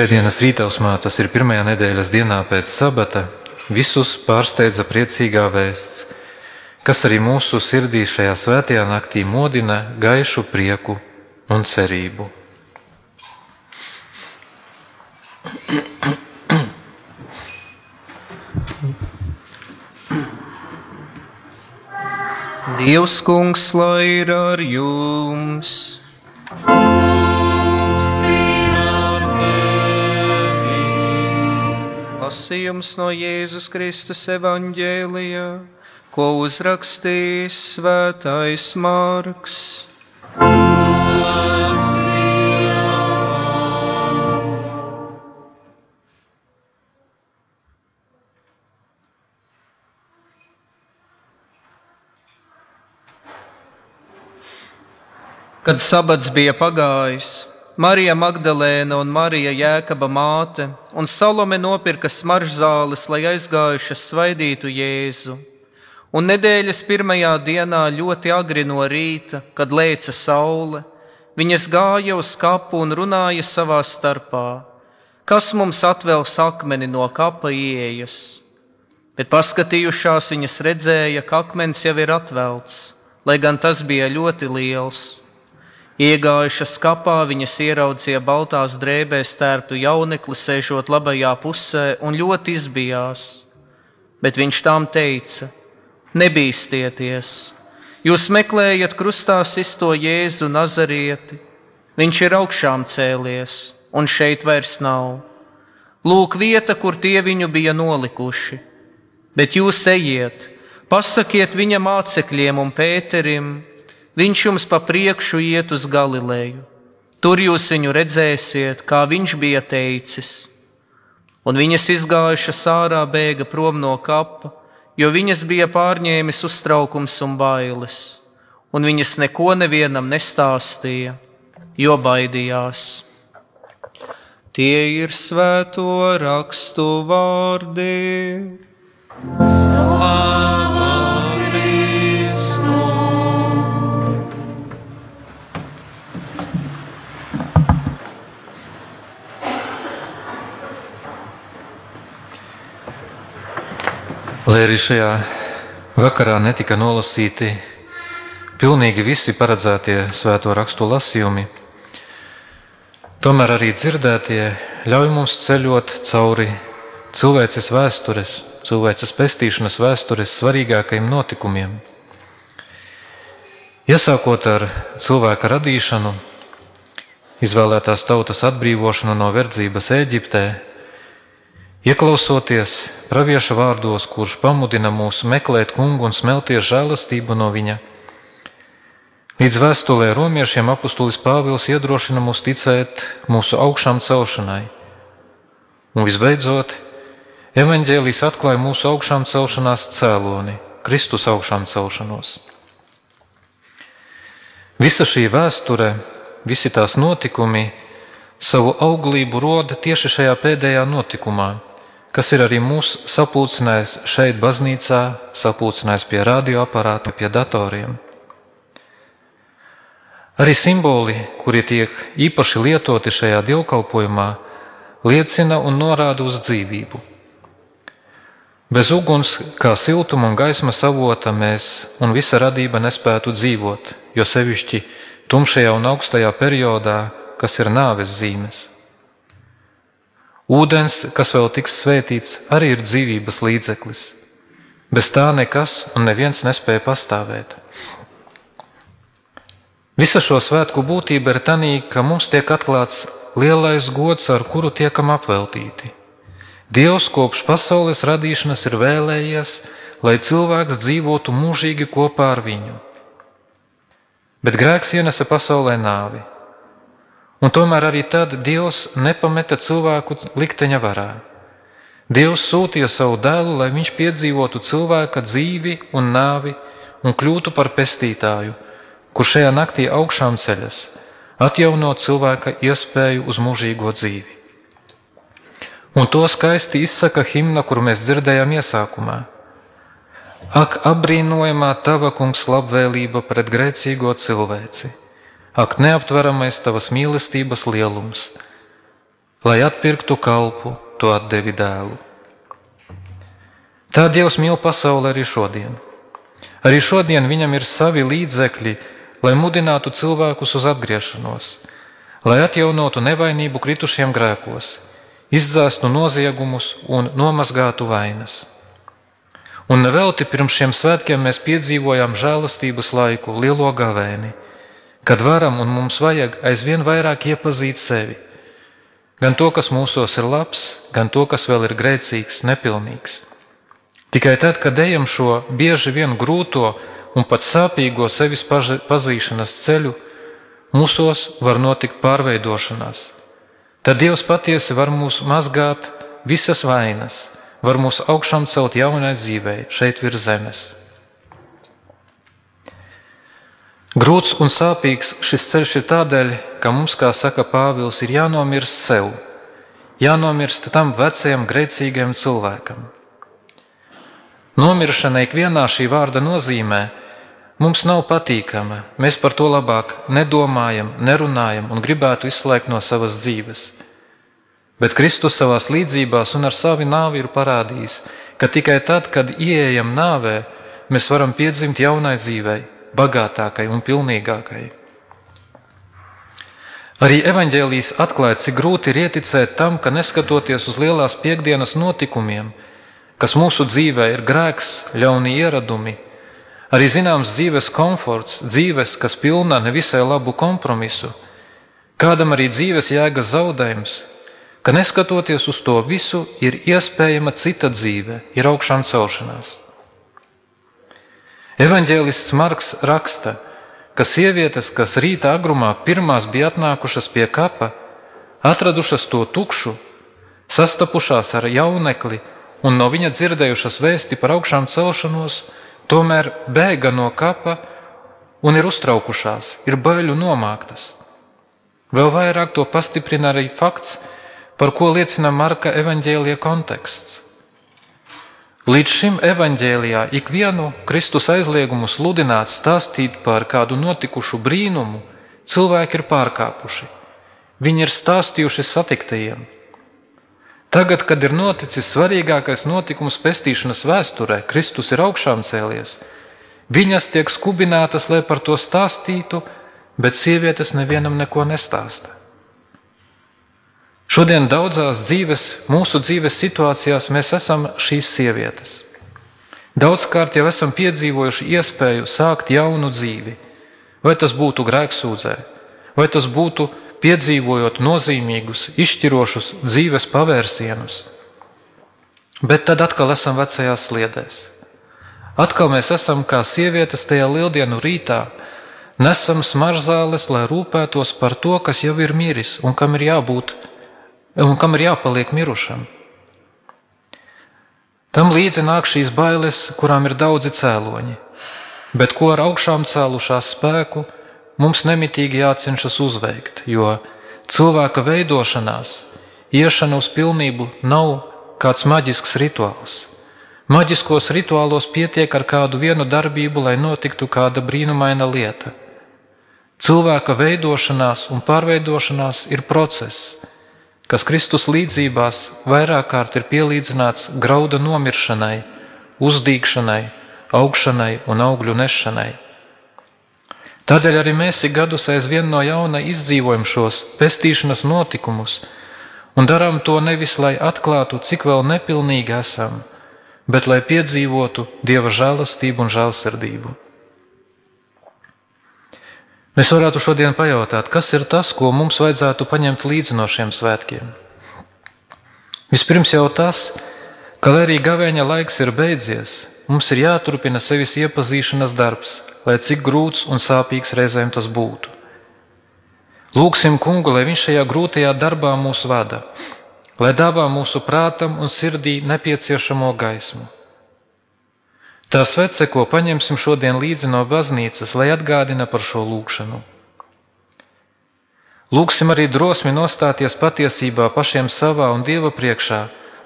Svētdienas rītausmā, tas ir pirmajā nedēļas dienā pēc sabata, visus pārsteidza priecīgā vēsts, kas arī mūsu sirdī šajā svētajā naktī modina gaišu prieku un cerību. Dievs kungs, lai ir ar jums! Lasījums no Jēzus Kristus evaņģēlijā, ko uzrakstījis svētais Marks. Kad sabats bija pagājis, Marija Magdalēna un Marija Jēkaba māte un Salome nopirka smaržzāles, lai aizgājušas svaidītu Jēzu. Un nedēļas pirmajā dienā ļoti agri no rīta, kad lēca saule, viņas gāja uz kapu un runāja savā starpā, kas mums atvēls akmeni no kapa ieejas. Bet paskatījušās viņas redzēja, ka akmens jau ir atvelts, lai gan tas bija ļoti liels. Iegājušas kapā viņas ieraudzīja baltās drēbēs tērptu jaunekli, sēžot labajā pusē, un ļoti izbijās. Bet viņš tām teica: Nebīsties! Jūs meklējat krustā sisto Jēzu Nazarieti. Viņš ir augšām cēlies, un šeit vairs nav. Lūk, vieta, kur tie viņu bija nolikuši. Bet jūs ejiet, pasakiet viņa mācekļiem un Pēterim, viņš jums pa priekšu iet uz Galileju. Tur jūs viņu redzēsiet, kā viņš bija teicis. Un viņas izgājušas ārā bēga prom no kapa, jo viņas bija pārņēmis uztraukums un bailes, un viņas neko nevienam nestāstīja, jo baidījās. Tie ir svēto rakstu vārdi. Lai arī šajā vakarā netika nolasīti pilnīgi visi paredzētie svēto rakstu lasījumi, tomēr arī dzirdētie ļauj mums ceļot cauri cilvēces vēstures, cilvēces pestīšanas vēstures svarīgākajiem notikumiem. Iesākot ar cilvēka radīšanu, izvēlētās tautas atbrīvošanu no verdzības Eģiptē, Ieklausoties pravieša vārdos, kurš pamudina mūs meklēt kungu un smelties žēlastību no viņa, līdz vēstulē romiešiem apustulis Pāvils iedrošina mūs ticēt mūsu augšām celšanai. Un visbeidzot, evaņģēlijas atklāja mūsu augšām celšanās cēloni, Kristus augšām celšanos. Visa šī vēsture, visi tās notikumi savu auglību roda tieši šajā pēdējā notikumā kas ir arī mūs sapulcinājis šeit, baznīcā, sapulcinājis pie radioaparāta, pie datoriem. Arī simboli, kuri tiek īpaši lietoti šajā dievkalpojumā, liecina un norāda uz dzīvību. Bez uguns, kā siltuma un gaismas avota, mēs un visa radība nespētu dzīvot, jo sevišķi tumšajā un augstajā periodā, kas ir nāves zīmes. Ūdens, kas vēl tiks svētīts, arī ir dzīvības līdzeklis. Bez tā nekas un neviens nespēja pastāvēt. Visa šo svētku būtība ir tā, ka mums tiek atklāts lielais gods, ar kuru tiekam apveltīti. Dievs kopš pasaules radīšanas ir vēlējies, lai cilvēks dzīvotu mūžīgi kopā ar viņu. Bet grēks ienesa pasaulē nāvi. Un tomēr arī tad Dievs nepameta cilvēku likteņa varā. Dievs sūtīja savu dēlu, lai viņš piedzīvotu cilvēka dzīvi un nāvi un kļūtu par pestītāju, kurš šajā naktī augšām ceļas, atjaunot cilvēka iespēju uz mūžīgo dzīvi. Un to skaisti izsaka himna, kuru mēs dzirdējām iesākumā. Ak, apbrīnojamā tava kungs labvēlība pret grēcīgo cilvēci! Ak, neaptveramais tavas mīlestības lielums, lai atpirktu kalpu, to atdevi dēlu. Tā Dievs mīl pasauli arī šodien. Arī šodien viņam ir savi līdzekļi, lai mudinātu cilvēkus uz atgriešanos, lai atjaunotu nevainību kritušiem grēkos, izdzēstu noziegumus un nomazgātu vainas. Un nevelti pirms šiem svētkiem mēs piedzīvojām žēlastības laiku, lielo gavēni, kad varam un mums vajag aizvien vairāk iepazīt sevi. Gan to, kas mūsos ir labs, gan to, kas vēl ir grēcīgs, nepilnīgs. Tikai tad, kad ejam šo bieži vien grūto un pat sāpīgo sevis pazīšanas ceļu, mūsos var notikt pārveidošanās. Tad Dievs patiesi var mūs mazgāt visas vainas, var mūs augšām celt jaunai dzīvei šeit virs zemes. Grūts un sāpīgs šis ceļš ir tādēļ, ka mums, kā saka Pāvils, ir jānomirst sev, jānomirst tam vecajam, grēcīgajam cilvēkam. Nomiršana ikvienā šī vārda nozīmē mums nav patīkama. Mēs par to labāk nedomājam, nerunājam un gribētu izslēgt no savas dzīves. Bet Kristus savā līdzībās un ar savu nāvi ir parādījis, ka tikai tad, kad ieejam nāvē, mēs varam piedzimt jaunai dzīvei, bagātākai un pilnīgākai. Arī evaņģēlijas atklāja, cik grūti ir ieticēt tam, ka neskatoties uz lielās piekdienas notikumiem, kas mūsu dzīvē ir grēks, ļauni ieradumi, arī zināms dzīves komforts, dzīves, kas pilna nevisai labu kompromisu, kādam arī dzīves jēgas zaudējums, ka neskatoties uz to visu, ir iespējama cita dzīve, ir augšām celšanās. Evanģēlists Marks raksta, ka sievietes, kas rīta agrumā pirmās bija atnākušas pie kapa, atradušas to tukšu, sastapušās ar jaunekli un no viņa dzirdējušas vēsti par augšām celšanos, tomēr bēga no kapa un ir uztraukušās, ir baiļu nomāktas. Vēl vairāk to pastiprina arī fakts, par ko liecina Marka evaņģēlija konteksts. Līdz šim evaņģēlijā ikvienu Kristus aizliegumu sludināt, stāstīt par kādu notikušu brīnumu, cilvēki ir pārkāpuši. Viņi ir stāstījuši satiktajiem. Tagad, kad ir noticis svarīgākais notikums pestīšanas vēsturē, Kristus ir augšām cēlies, viņas tiek skubinātas, lai par to stāstītu, bet sievietes nevienam neko nestāsta. Šodien daudzās dzīves, mūsu dzīves situācijās mēs esam šīs sievietes. Daudzkārt jau esam piedzīvojuši iespēju sākt jaunu dzīvi, vai tas būtu grēksūdzē, vai tas būtu piedzīvojot nozīmīgus, izšķirošus dzīves pavērsienus. Bet tad atkal esam vecajās sliedēs. Atkal mēs esam kā sievietes tajā lieldienu rītā, nesam smaržzāles, lai rūpētos par to, kas jau ir miris un kam ir jābūt un kam ir jāpaliek mirušam. Tam līdzi nāk šīs bailes, kurām ir daudzi cēloņi, bet ko ar augšām cēlušās spēku mums nemitīgi jācenšas uzveikt, jo cilvēka veidošanās, iešana uz pilnību nav kāds maģisks rituāls. Maģiskos rituālos pietiek ar kādu vienu darbību, lai notiktu kāda brīnumaina lieta. Cilvēka veidošanās un pārveidošanās ir process, kas Kristus līdzībās vairāk kārt ir pielīdzināts grauda nomiršanai, uzdīgšanai, augšanai un augļu nešanai. Tādēļ arī mēs ik gadus aizvien no jauna izdzīvojam šos pestīšanas notikumus un darām to nevis, lai atklātu, cik vēl nepilnīgi esam, bet lai piedzīvotu Dieva žēlastību un žēlsirdību. Mēs varētu šodien pajautāt, kas ir tas, ko mums vajadzētu paņemt līdzi no šiem svētkiem. Vispirms jau tas, ka, lai arī gavēņa laiks ir beidzies, mums ir jāturpina sevis iepazīšanas darbs, lai cik grūts un sāpīgs reizēm tas būtu. Lūksim kungu, lai viņš šajā grūtajā darbā mūs vada, lai dāvā mūsu prātam un sirdī nepieciešamo gaismu. Tā svece, ko paņemsim šodien līdzi no baznīcas, lai atgādina par šo lūgšanu. Lūksim arī drosmi nostāties patiesībā pašiem savā un Dieva priekšā,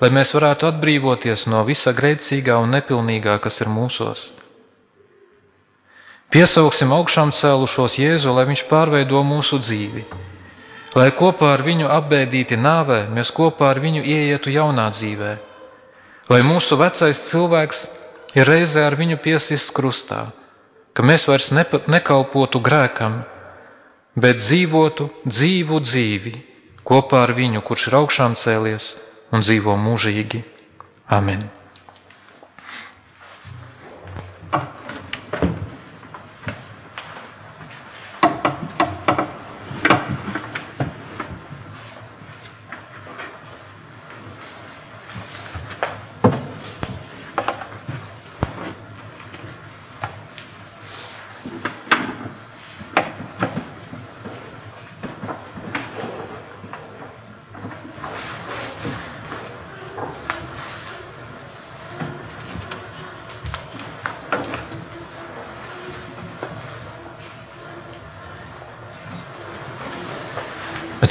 lai mēs varētu atbrīvoties no visa grēcīgā un nepilnīgā, kas ir mūsos. Piesauksim augšām cēlušos Jēzu, lai Viņš pārveido mūsu dzīvi, lai kopā ar viņu apbēdīti nāvē, mēs kopā ar viņu ieietu jaunā dzīvē, lai mūsu vecais cilvēks ir reizē ar viņu piesist krustā, ka mēs vairs nekalpotu grēkam, bet dzīvotu dzīvu dzīvi kopā ar viņu, kurš ir augšām cēlies un dzīvo mūžīgi. Amen!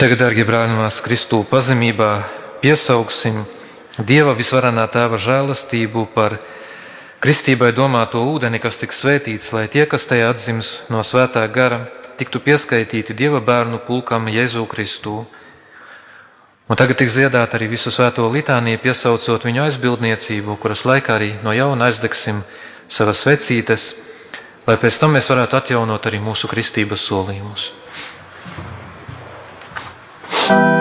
Tagad, darbie brāļi, mēs Kristu pazemībā piesauksim Dieva visvarenā tēva žēlastību par kristībai domāto ūdeni, kas tiks svētīts, lai tie, kas tajā atzims no svētā gara, tiktu pieskaitīti Dieva bērnu pulkam Jēzu Kristu. Un tagad tiks dziedāta arī visu svēto litāniju, piesaucot viņu aizbildniecību, kuras laikā arī no jauna aizdegsim savas vecītes, lai pēc tam mēs varētu atjaunot arī mūsu kristības solījumus. you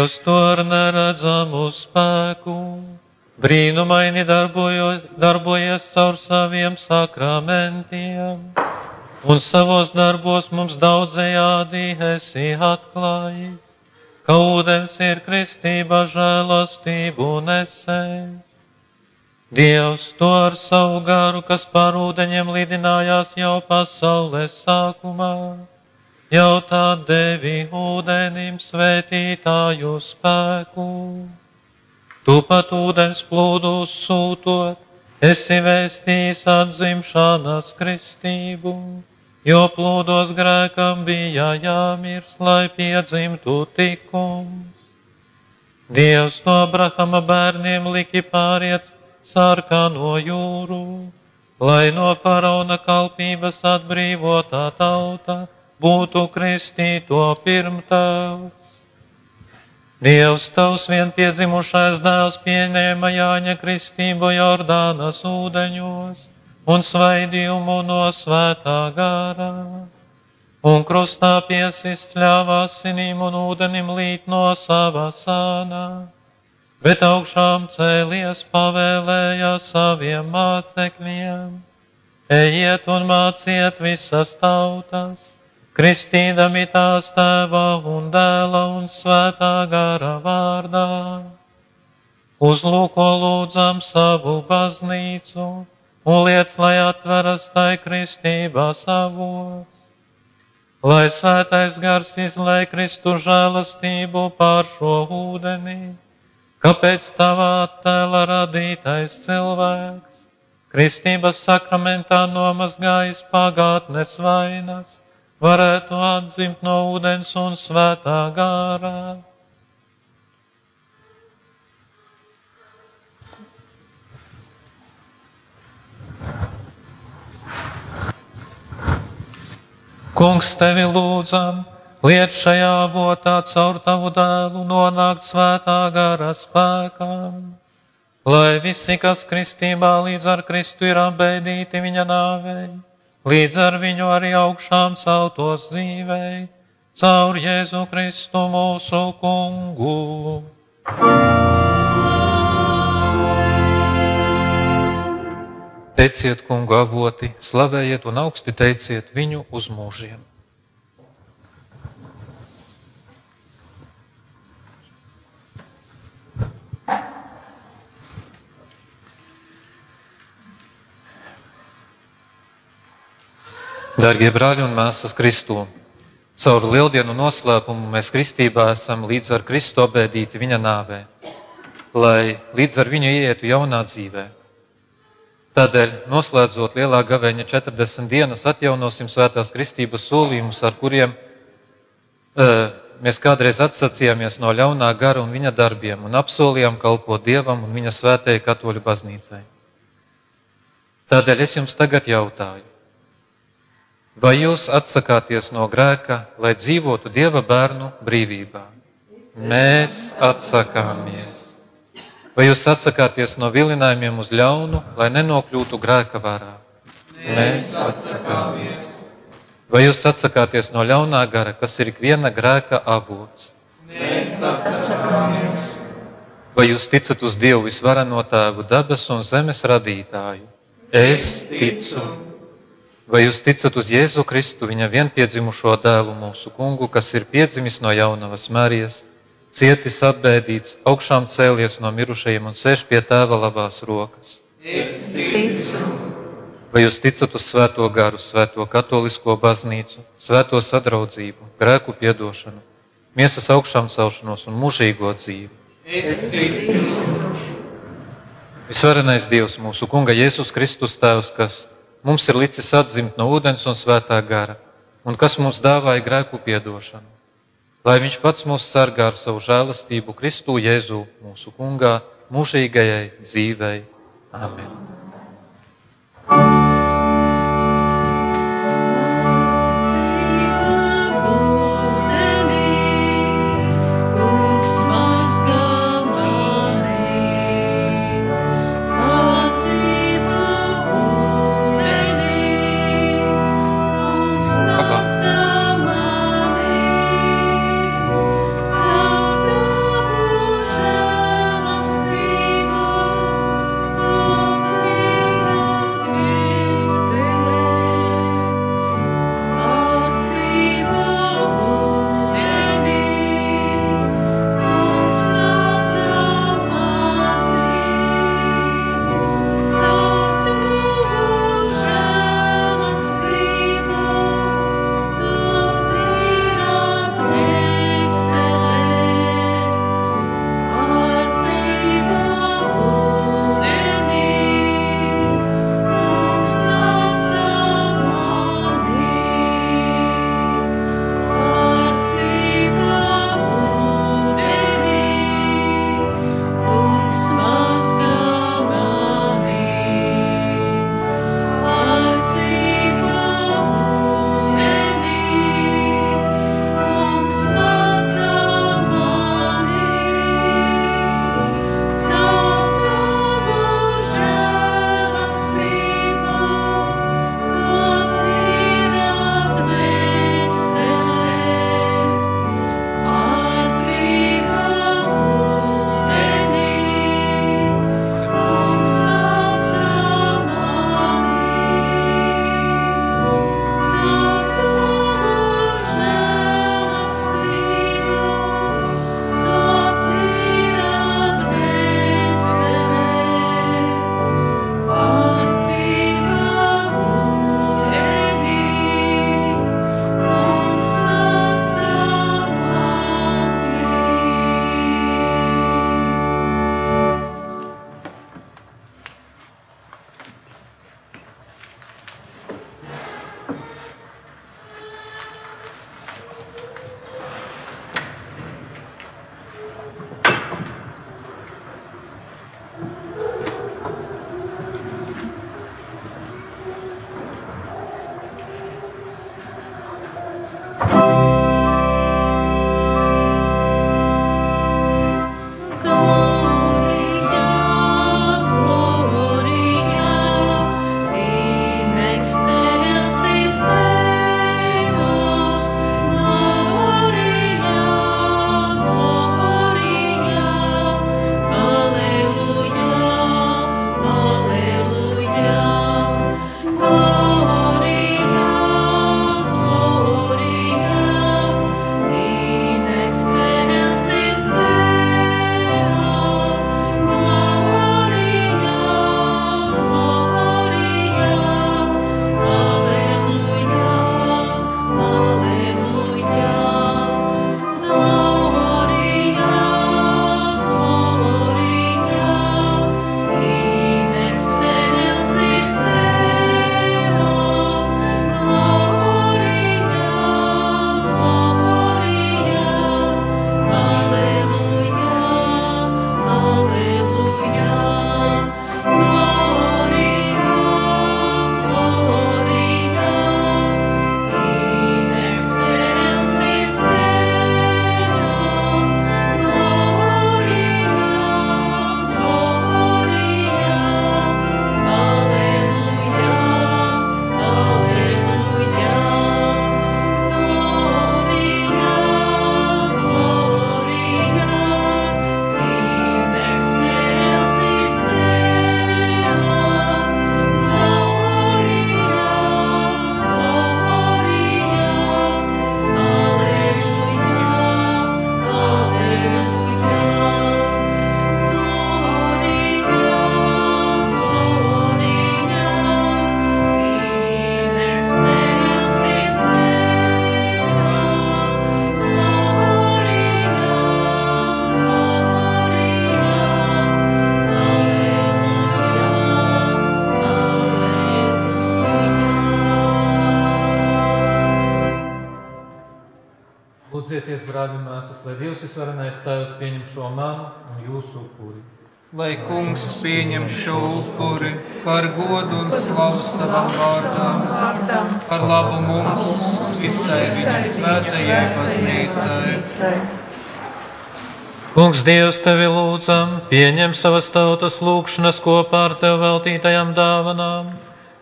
Dievs to ar neredzamu spēku, brīnumaini darbojies caur saviem sakramentiem, un savos darbos mums daudzējādi esi atklājis, ka ūdens ir kristība žēlastību nesēs. Dievs to ar savu garu, kas pār ūdeņiem lidinājās jau pasaules sākumā, jau tā devi ūdenim svētītāju spēku. Tu pat ūdens plūdus sūtot, esi vēstījis atzimšanas kristību, jo plūdos grēkam bija jāmirst, lai piedzimtu tikums. Dievs no Abrahama bērniem liki pāriet sarkano jūru, lai no faraona kalpības atbrīvotā tauta būtu kristīto pirmtēvs. Dievs tavs vienpiedzimušais dēls pieņēma Jāņa kristību Jordānas ūdeņos un svaidījumu no svētā garā. Un krustā piesist ļāvā sinīm un ūdenim līt no sava sānā, bet augšām cēlies pavēlēja saviem mācekļiem. Ejiet un māciet visas tautas, kristīdami tās tēva un dēla un svētā gara vārdā. Uzlūko lūdzam savu baznīcu un liec, lai atveras tai kristībā savos. Lai svētais gars izlai Kristu žēlastību pār šo ūdeni, kāpēc tavā tēla radītais cilvēks, kristības sakramentā nomazgājis pagātnes vainas, varētu atzimt no ūdens un svētā gārā. Kungs, tevi lūdzam, liet šajā avotā caur tavu dēlu nonākt svētā gara spēkam, lai visi, kas kristībā līdz ar Kristu ir apbēdīti viņa nāvei, līdz ar viņu arī augšām celtos dzīvei, caur Jēzu Kristu mūsu kungu. Teiciet, kungu avoti, slavējiet un augsti teiciet viņu uz mūžiem. Darbie brāļi un māsas Kristū, caur lieldienu noslēpumu mēs kristībā esam līdz ar Kristu obēdīti viņa nāvē, lai līdz ar viņu ietu jaunā dzīvē. Tādēļ, noslēdzot lielā gaveņa 40 dienas, atjaunosim svētās kristības solījumus, ar kuriem uh, mēs kādreiz atsacījāmies no ļaunā gara un viņa darbiem un apsolījām kalpot Dievam un viņa svētajai katoļu baznīcai. Tādēļ es jums tagad jautāju, vai jūs atsakāties no grēka, lai dzīvotu Dieva bērnu brīvībā? Mēs atsakāmies. Vai jūs atsakāties no vilinājumiem uz ļaunu, lai nenokļūtu grēka varā? Mēs atsakāmies. Vai jūs atsakāties no ļaunā gara, kas ir ikviena grēka avots? Mēs atsakāmies. Vai jūs ticat uz Dievu visvarano tēvu, debesu un zemes radītāju? Es ticu. Vai jūs ticat uz Jēzu Kristu, viņa vienpiedzimušo dēlu, mūsu kungu, kas ir piedzimis no jaunavas Marijas, cietis apbēdīts, augšām cēlies no mirušajiem un sēž pie tēva labās rokas? Vai jūs ticat uz svēto garu, svēto katolisko baznīcu, svēto sadraudzību, grēku piedošanu, miesas augšām celšanos un mūžīgo dzīvi? Es ticu. Visvarenais Dievs, mūsu Kunga Jēzus Kristus Tēvs, kas mums ir licis atzimt no ūdens un svētā gara, un kas mums dāvāja grēku piedošanu. Lai Viņš pats mūs sargā ar savu žēlastību Kristu Jēzu, mūsu Kungā, mūžīgajai dzīvei. Amen. Kungs Lūdzieties, brāļi un māsas, lai Dievs visvarenais tēvs pieņem šo manu un jūsu upuri. Lai kungs pieņem šo upuri par godu un slavu savam vārdam, par labu mums, visai viņa svētajai baznīcai. Kungs, Dievs, tevi lūdzam, pieņem savas tautas lūgšanas kopā ar tev veltītajām dāvanām,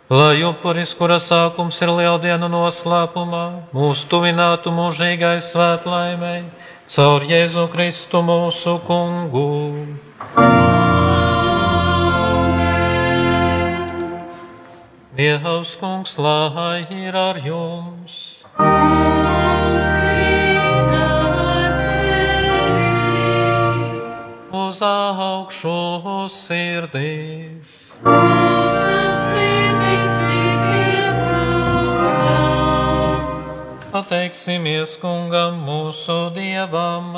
lai upuris, kura sākums ir lieldienu noslēpumā, mūs tuvinātu mūžīgai svētlaimei, caur Jēzu Kristu mūsu kungu. Dievs, kungs, lai ir ar jums! Uz augšu sirdīs! Pateiksimies kungam mūsu dievam!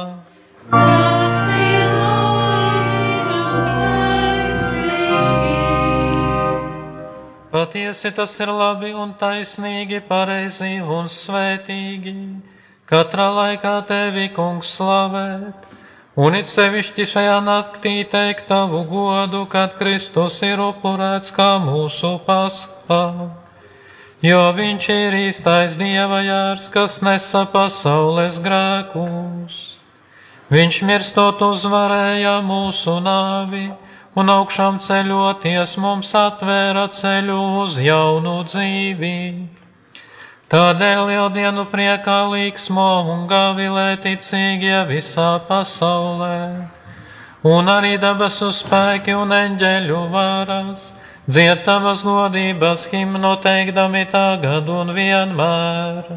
Patiesi tas ir labi un taisnīgi, pareizi un svētīgi, katrā laikā tevi, kungs, slavēt, un it sevišķi šajā naktī teikt tavu godu, kad Kristus ir upurēts kā mūsu paskā. Jo viņš ir īstais dieva jārs, kas nesa pasaules grēkus. Viņš mirstot uzvarēja mūsu nāvi un augšām ceļoties mums atvēra ceļu uz jaunu dzīvi. Tādēļ lieldienu priekā līksmo un gavilē ticīgie visā pasaulē, un arī debesu spēki un eņģeļu varas, dzied tavas godības himnu teikdami tagad un vienmēr.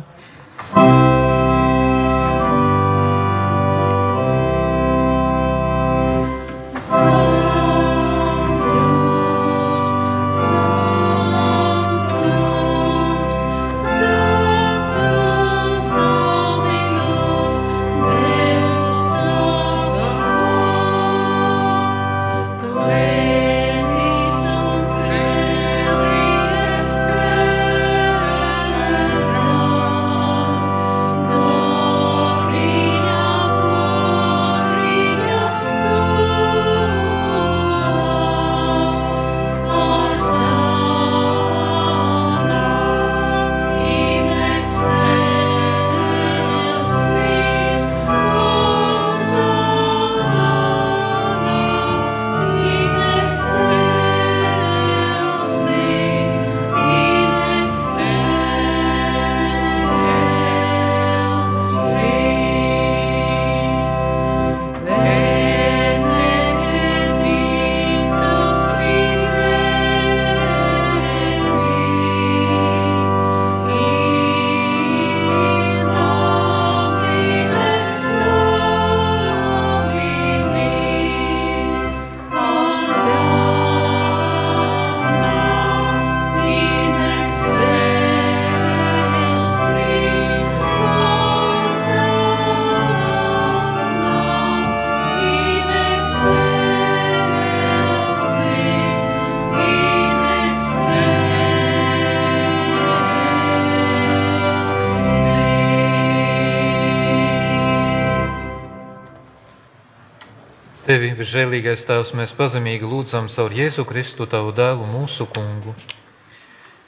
Tevi, visžēlīgais Tēvs, mēs pazemīgi lūdzam caur Jēzu Kristu, Tavu dēlu, mūsu kungu.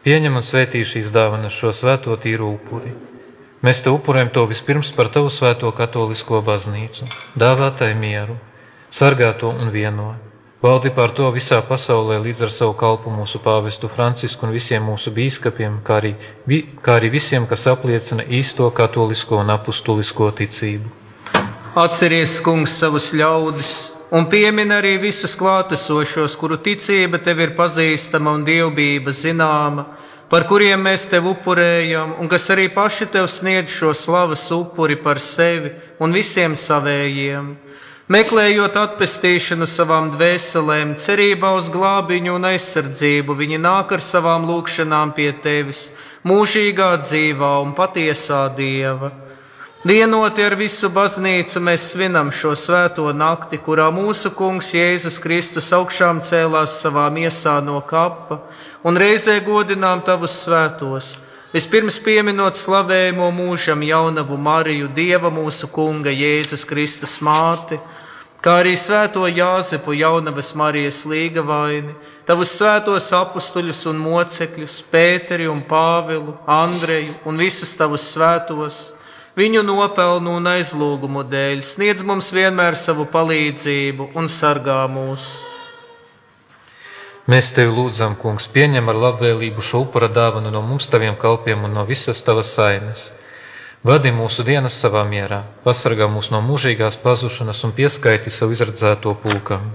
Pieņem un svētī šīs dāvanas šo svēto tīru upuri. Mēs te upurējam to vispirms par Tavu svēto katolisko baznīcu, dāvā tai mieru, sargā to un vieno. Valdi par to visā pasaulē līdz ar savu kalpu mūsu pāvestu Francisku un visiem mūsu bīskapiem, kā arī, vi, kā arī visiem, kas apliecina īsto katolisko un apustulisko ticību. Atceries, kungs, savus ļaudis, un piemin arī visus klātesošos, kuru ticība tev ir pazīstama un dievbijība zināma, par kuriem mēs tev upurējam, un kas arī paši tev sniedz šo slavas upuri par sevi un visiem savējiem. Meklējot atpestīšanu savām dvēselēm, cerībā uz glābiņu un aizsardzību, viņi nāk ar savām lūgšanām pie tevis, mūžīgā dzīvā un patiesā dieva. Vienoti ar visu baznīcu mēs svinam šo svēto nakti, kurā mūsu kungs Jēzus Kristus augšām cēlās savā miesā no kapa un reizē godinām tavus svētos, Vispirms pieminot slavējamo mūžam jaunavu Mariju, Dieva mūsu Kunga Jēzus Kristus māti, kā arī svēto Jāzepu jaunavas Marijas līgavaini, tavus svētos apustuļus un mocekļus, Pēteri un Pāvilu, Andreju un visus tavus svētos, viņu nopelnu un aizlūgumu dēļ, sniedz mums vienmēr savu palīdzību un sargā mūs. Mēs tevi lūdzam, Kungs, pieņem ar labvēlību šo upura dāvanu no mums, taviem kalpiem un no visas tavas saimes. Vadi mūsu dienas savā mierā, pasargā mūs no mūžīgās pazušanas un pieskaiti savu izredzēto pulkam.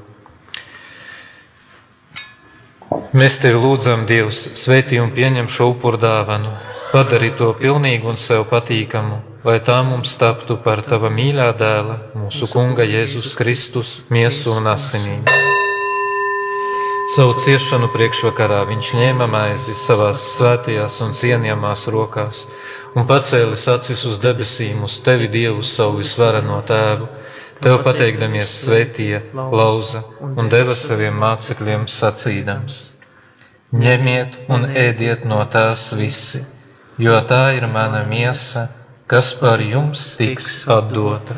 Mēs tevi lūdzam, Dievs, sveitī un pieņem šo upuru dāvanu, padari to pilnīgu un sev patīkamu, lai tā mums taptu par tava mīļā dēla, mūsu Kunga Jēzus Kristus, miesu un asinīm. Savu ciešanu priekšvakarā viņš ņēma maizi savās svētajās un cienījamās rokās un pacēlis acis uz debesīm, uz tevi, Dievu, savu visvareno tēvu. Tev pateikdamies svētīja, lauza un deva saviem mācekļiem sacīdams: Ņemiet un ēdiet no tās visi, jo tā ir mana miesa, kas par jums tiks atdota.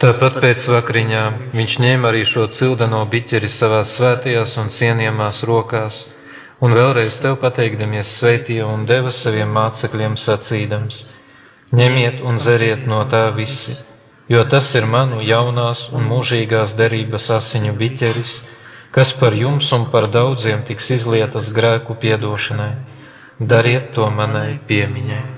Tāpat pēc vakariņām viņš ņēma arī šo cildeno biķeri savā svētajās un cienījamās rokās, un vēlreiz tev pateikdamies sveitīja un deva saviem mācekļiem sacīdams: Ņemiet un zeriet no tā visi, jo tas ir manu jaunās un mūžīgās derības asiņu biķeris, kas par jums un par daudziem tiks izlietas grēku piedošanai. Dariet to manai piemiņai.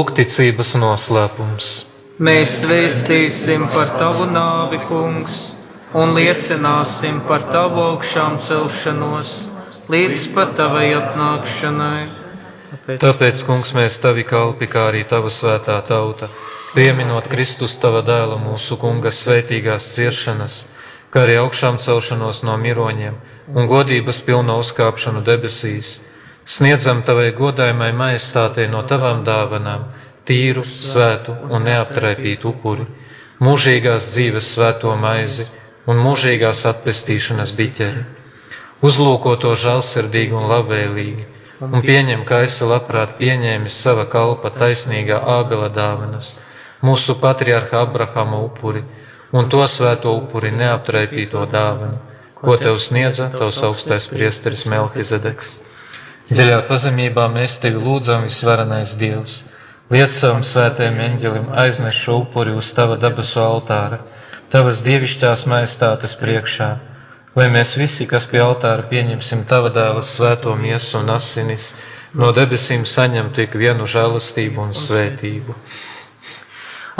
Lūk, ticības noslēpums. Mēs vēstīsim par tavu nāvi, kungs, un liecināsim par tavu augšām celšanos līdz pat tavai atnākšanai. Tāpēc, kungs, mēs tavi kalpi, kā arī tava svētā tauta, pieminot Kristus tava dēla mūsu kunga svētīgās ciešanas, kā arī augšām celšanos no miroņiem un godības pilno uzkāpšanu debesīs, sniedzam tavai godājumai majestātei no tavām dāvanām, tīru, svētu un neaptraipītu upuri, mūžīgās dzīves svēto maizi un mūžīgās atpestīšanas biķeri. Uzlūko to žēlsirdīgi un labvēlīgi, un pieņem, kā esi labprāt pieņēmis sava kalpa taisnīgā ābela dāvanas, mūsu patriarha Abrahama upuri un to svēto upuri neaptraipīto dāvanu, ko tev sniedza tavs augstais priesteris Melkizedeks. Dziļā pazemībā mēs tevi lūdzam, visvarenais Dievs. Liec savam svētajam eņģelim aiznes šo upuri uz tava dabasu altāra, tavas dievišķās maistātes priekšā, lai mēs visi, kas pie altāra pieņemsim tava dēla svēto miesu un asinis, no debesīm saņem tik vienu žēlastību un svētību.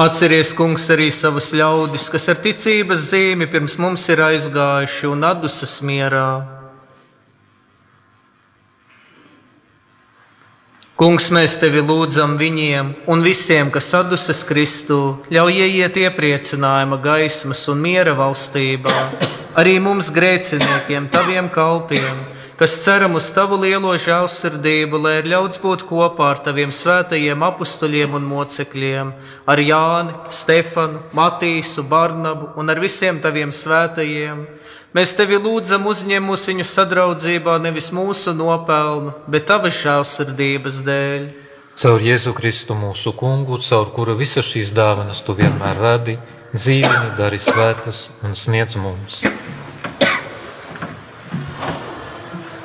Atceries, kungs, arī savus ļaudis, kas ar ticības zīmi pirms mums ir aizgājuši un atdusas mierā. Kungs, mēs tevi lūdzam viņiem un visiem, kas atdusas Kristu, ļauj ieiet iepriecinājuma gaismas un miera valstībā, arī mums grēciniekiem, taviem kalpiem, kas ceram uz tavu lielo žēlsirdību, lai ir ļauts būt kopā ar taviem svētajiem apstuļiem un mocekļiem, ar Jāni, Stefanu, Matīsu, Barnabu un ar visiem taviem svētajiem Mēs tevi lūdzam, uzņem mūs viņu sadraudzībā, nevis mūsu nopelnu, bet tavas žēlsirdības dēļ. Caur Jēzu Kristu mūsu kungu, caur kuru visas šīs dāvanas tu vienmēr radi, dzīvini, dari svētas un sniedz mums.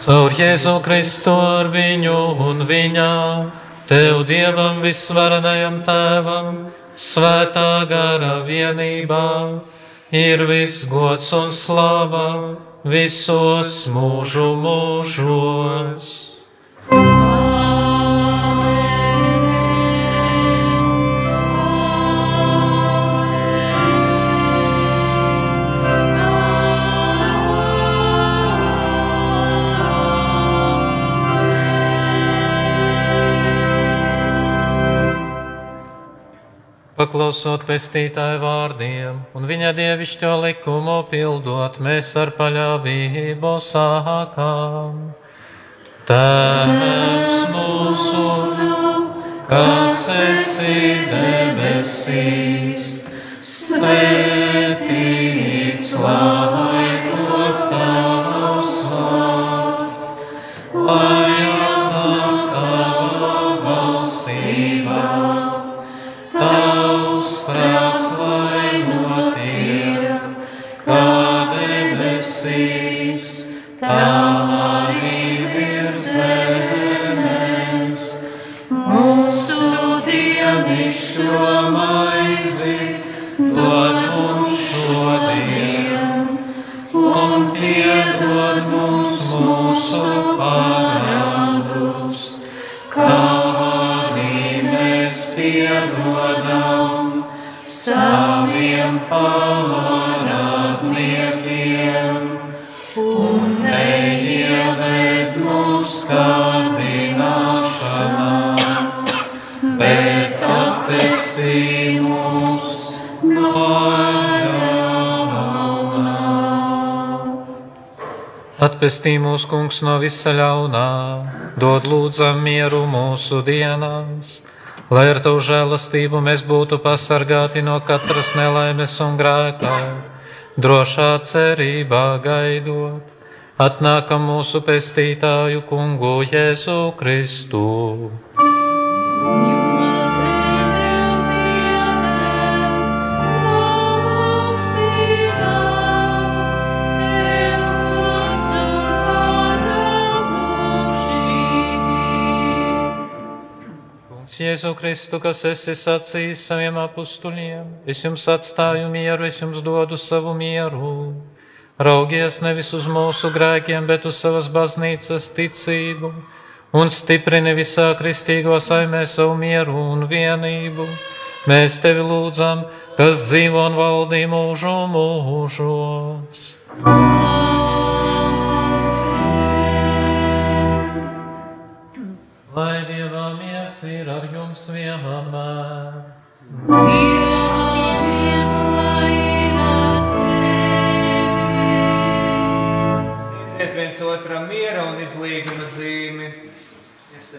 Caur Jēzu Kristu ar viņu un viņā, Tev Dievam visvarenajam Tēvam, svētā gara vienībā ir viss gods un slava visos mūžu mūžos. Paklausot pestītāju vārdiem un viņa dievišķo likumu pildot, mēs ar paļāvību sākām. Tēvs mūsu, kas esi debesīs, svētīts lai Atpestī mūsu kungs no visa ļaunā, dod lūdzam mieru mūsu dienās, lai ar tavu žēlastību mēs būtu pasargāti no katras nelaimes un grēkā, drošā cerībā gaidot. Atnākam mūsu pestītāju kungu Jēzu Kristu. Jēzu Kristu, kas esi sacījis saviem apstuļiem, es jums atstāju mieru, es jums dodu savu mieru. Raugies nevis uz mūsu grēkiem, bet uz savas baznīcas ticību, un stiprini visā kristīgo saimē savu mieru un vienību. Mēs tevi lūdzam, kas dzīvo un valdī mūžu mūžos. Lai Dieva mies ir ar jums vienmēr. Sniedziet viens otram miera un izlīguma zīmi. Kas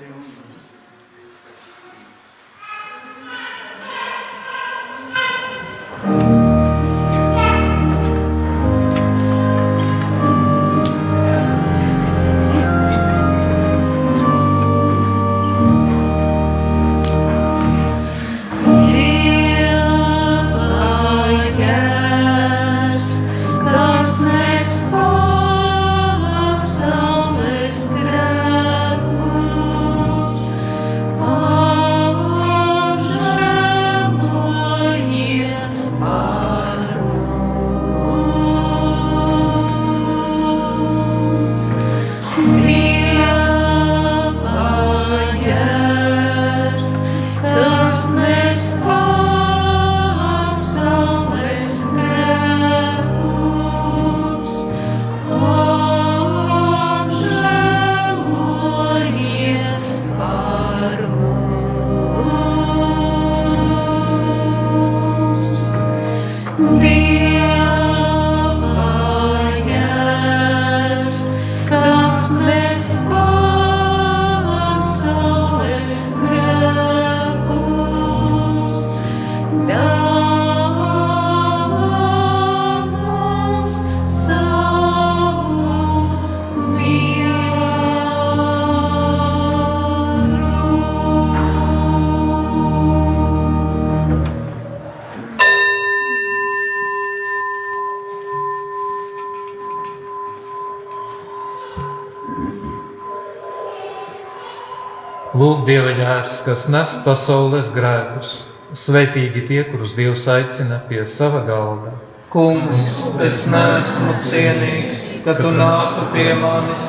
jērs, kas nes pasaules grēkus. Sveitīgi tie, kurus Dievs aicina pie sava galda. Kungs, es neesmu cienīgs, ka tu nāku pie manis,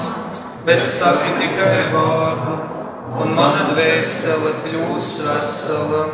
bet saki tikai vārdu, un mana dvēsele kļūs vesela.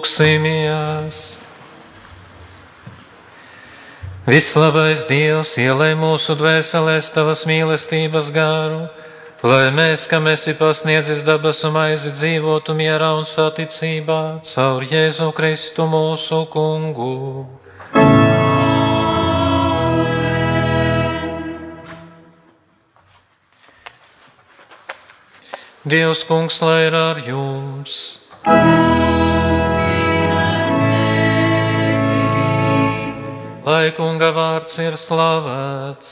Lūksimies! Vislabais Dievs, ielai mūsu dvēselēs tavas mīlestības garu, lai mēs, kam esi pasniedzis debesu maizi, dzīvotu mierā un saticībā caur Jēzu Kristu mūsu kungu. Dievs, kungs, lai ir ar jums! Lai kunga vārds ir slavēts!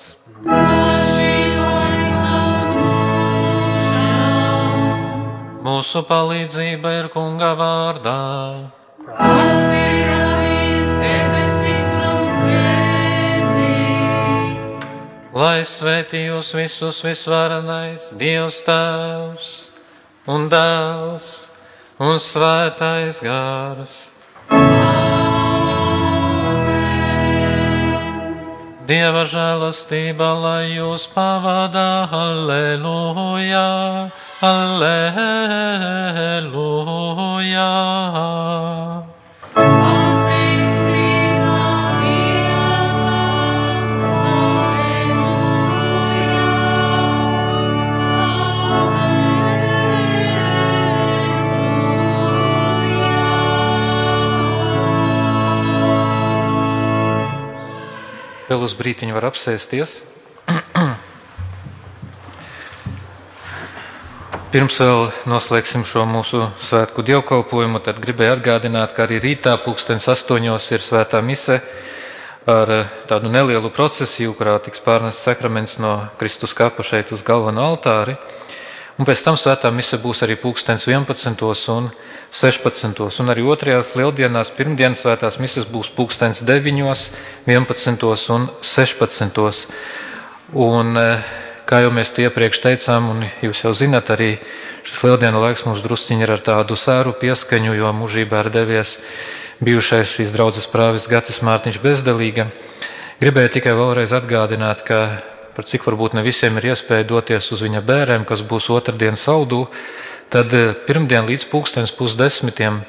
Mūsu palīdzība ir kunga vārdā. Lai svētī jūs visus visvarenais Dievs Tēvs un Dēls un Svētais Gārs. Dieva žēlastība, lai jūs pavadā, aleluja, aleluja. Vēl uz brīdiņu var apsēsties. Pirms vēl noslēgsim šo mūsu svētku dievkalpojumu, tad gribēju atgādināt, ka arī rītā pulkstens astoņos ir svētā mise ar eh, tādu nelielu procesiju, kurā tiks pārnests sakraments no Kristus kapa šeit uz galveno altāri. Un pēc tam svētā mise būs arī pulkstens 11. un 16. Un arī otrajās lieldienās pirmdienas svētās mises būs pulkstens 9, 11 un 16. Un, eh, kā jau mēs iepriekš teicām, un jūs jau zinat, arī šis lieldienu laiks mums drusciņi ir ar tādu sēru pieskaņu, jo mūžībā ir devies bijušais šīs draudzes prāvis Gatis Mārtiņš bezdelīga. Gribēju tikai vēlreiz atgādināt, ka par cik varbūt ne visiem ir iespēja doties uz viņa bērēm, kas būs otrdien saldū, tad eh, pirmdien līdz pulkstenis pusdesmitiem,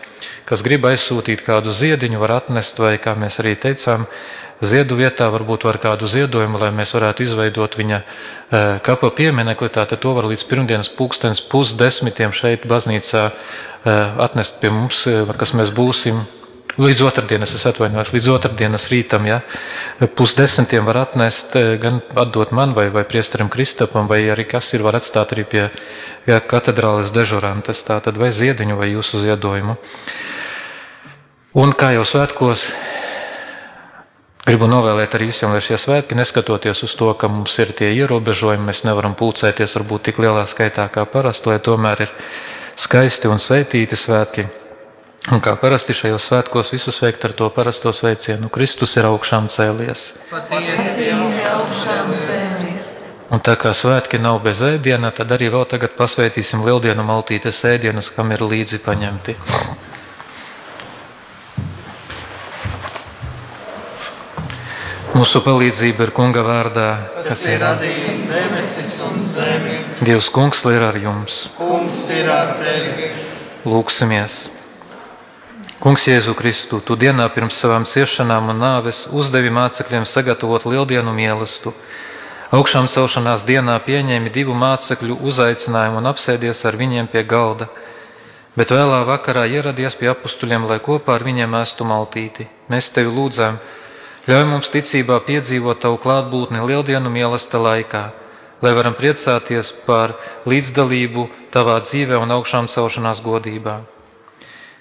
kas grib aizsūtīt kādu ziediņu, var atnest, vai kā mēs arī teicām, ziedu vietā varbūt var kādu ziedojumu, lai mēs varētu izveidot viņa eh, kapa pieminekli. Tātad to var līdz pirmdienas pulkstenis pusdesmitiem šeit baznīcā eh, atnest pie mums, kas mēs būsim Līdz otrdienas, es atvainojos, līdz otrdienas rītam, ja pusdesmitiem var atnest, eh, gan atdot man vai, vai priesterim Kristapam, vai arī kas ir, var atstāt arī pie ja, katedrāles dežurantes, tātad vai ziediņu vai jūsu ziedojumu. Un kā jau svētkos, gribu novēlēt arī visiem, lai šie svētki, neskatoties uz to, ka mums ir tie ierobežojumi, mēs nevaram pulcēties varbūt tik lielā skaitā kā parasti, lai tomēr ir skaisti un sveitīti svētki. Un kā parasti šajos svētkos visus veikt ar to parasto sveicienu, Kristus ir augšām cēlies. Un tā kā svētki nav bez ēdiena, tad arī vēl tagad pasveitīsim lieldienu maltītes ēdienus, kam ir līdzi paņemti. Mūsu palīdzība ir Kunga vārdā, kas ir radījis debesis un zemi. Dievs Kungs, lai ir ar jums. Kungs ir ar tevi. Lūksimies! Kungs Jēzu Kristu, tu dienā pirms savām ciešanām un nāves uzdevi mācekļiem sagatavot lieldienu mīlestību. Augšām celšanās dienā pieņēmi divu mācekļu uzaicinājumu un apsēdies ar viņiem pie galda, bet vēlā vakarā ieradies pie apstuļiem, lai kopā ar viņiem ēstu maltīti. Mēs tevi lūdzām, ļauj mums ticībā piedzīvot tavu klātbūtni lieldienu mīlestību laikā, lai varam priecāties par līdzdalību tavā dzīvē un augšām celšanās godībā.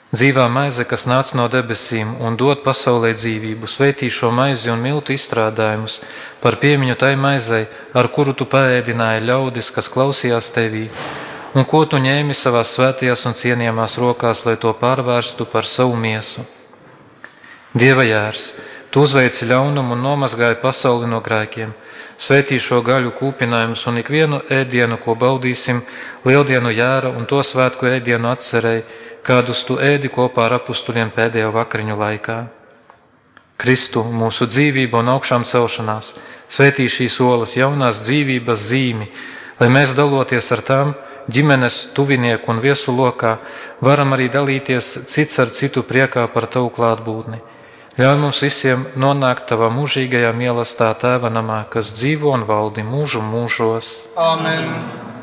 Dzīvā maize, kas nāca no debesīm un dod pasaulē dzīvību, sveitī šo maizi un miltu izstrādājumus par piemiņu tai maizei, ar kuru tu pēdināji ļaudis, kas klausījās tevī, un ko tu ņēmi savās svētajās un cienījamās rokās, lai to pārvērstu par savu miesu. Dieva jērs, tu uzveici ļaunumu un nomazgāji pasauli no grēkiem. Svētī šo gaļu kūpinājumus un ikvienu ēdienu, ko baudīsim, lieldienu jēra un to svētku ēdienu atcerēji kādus tu ēdi kopā ar apstuļiem pēdējo vakariņu laikā. Kristu, mūsu dzīvība un augšām celšanās, svētī šīs olas jaunās dzīvības zīmi, lai mēs daloties ar tām, ģimenes, tuvinieku un viesu lokā, varam arī dalīties cits ar citu priekā par tavu klātbūtni. Ļauj mums visiem nonākt tavā mūžīgajā mīlestībā tēva namā, kas dzīvo un valdi mūžu mūžos. Āmen!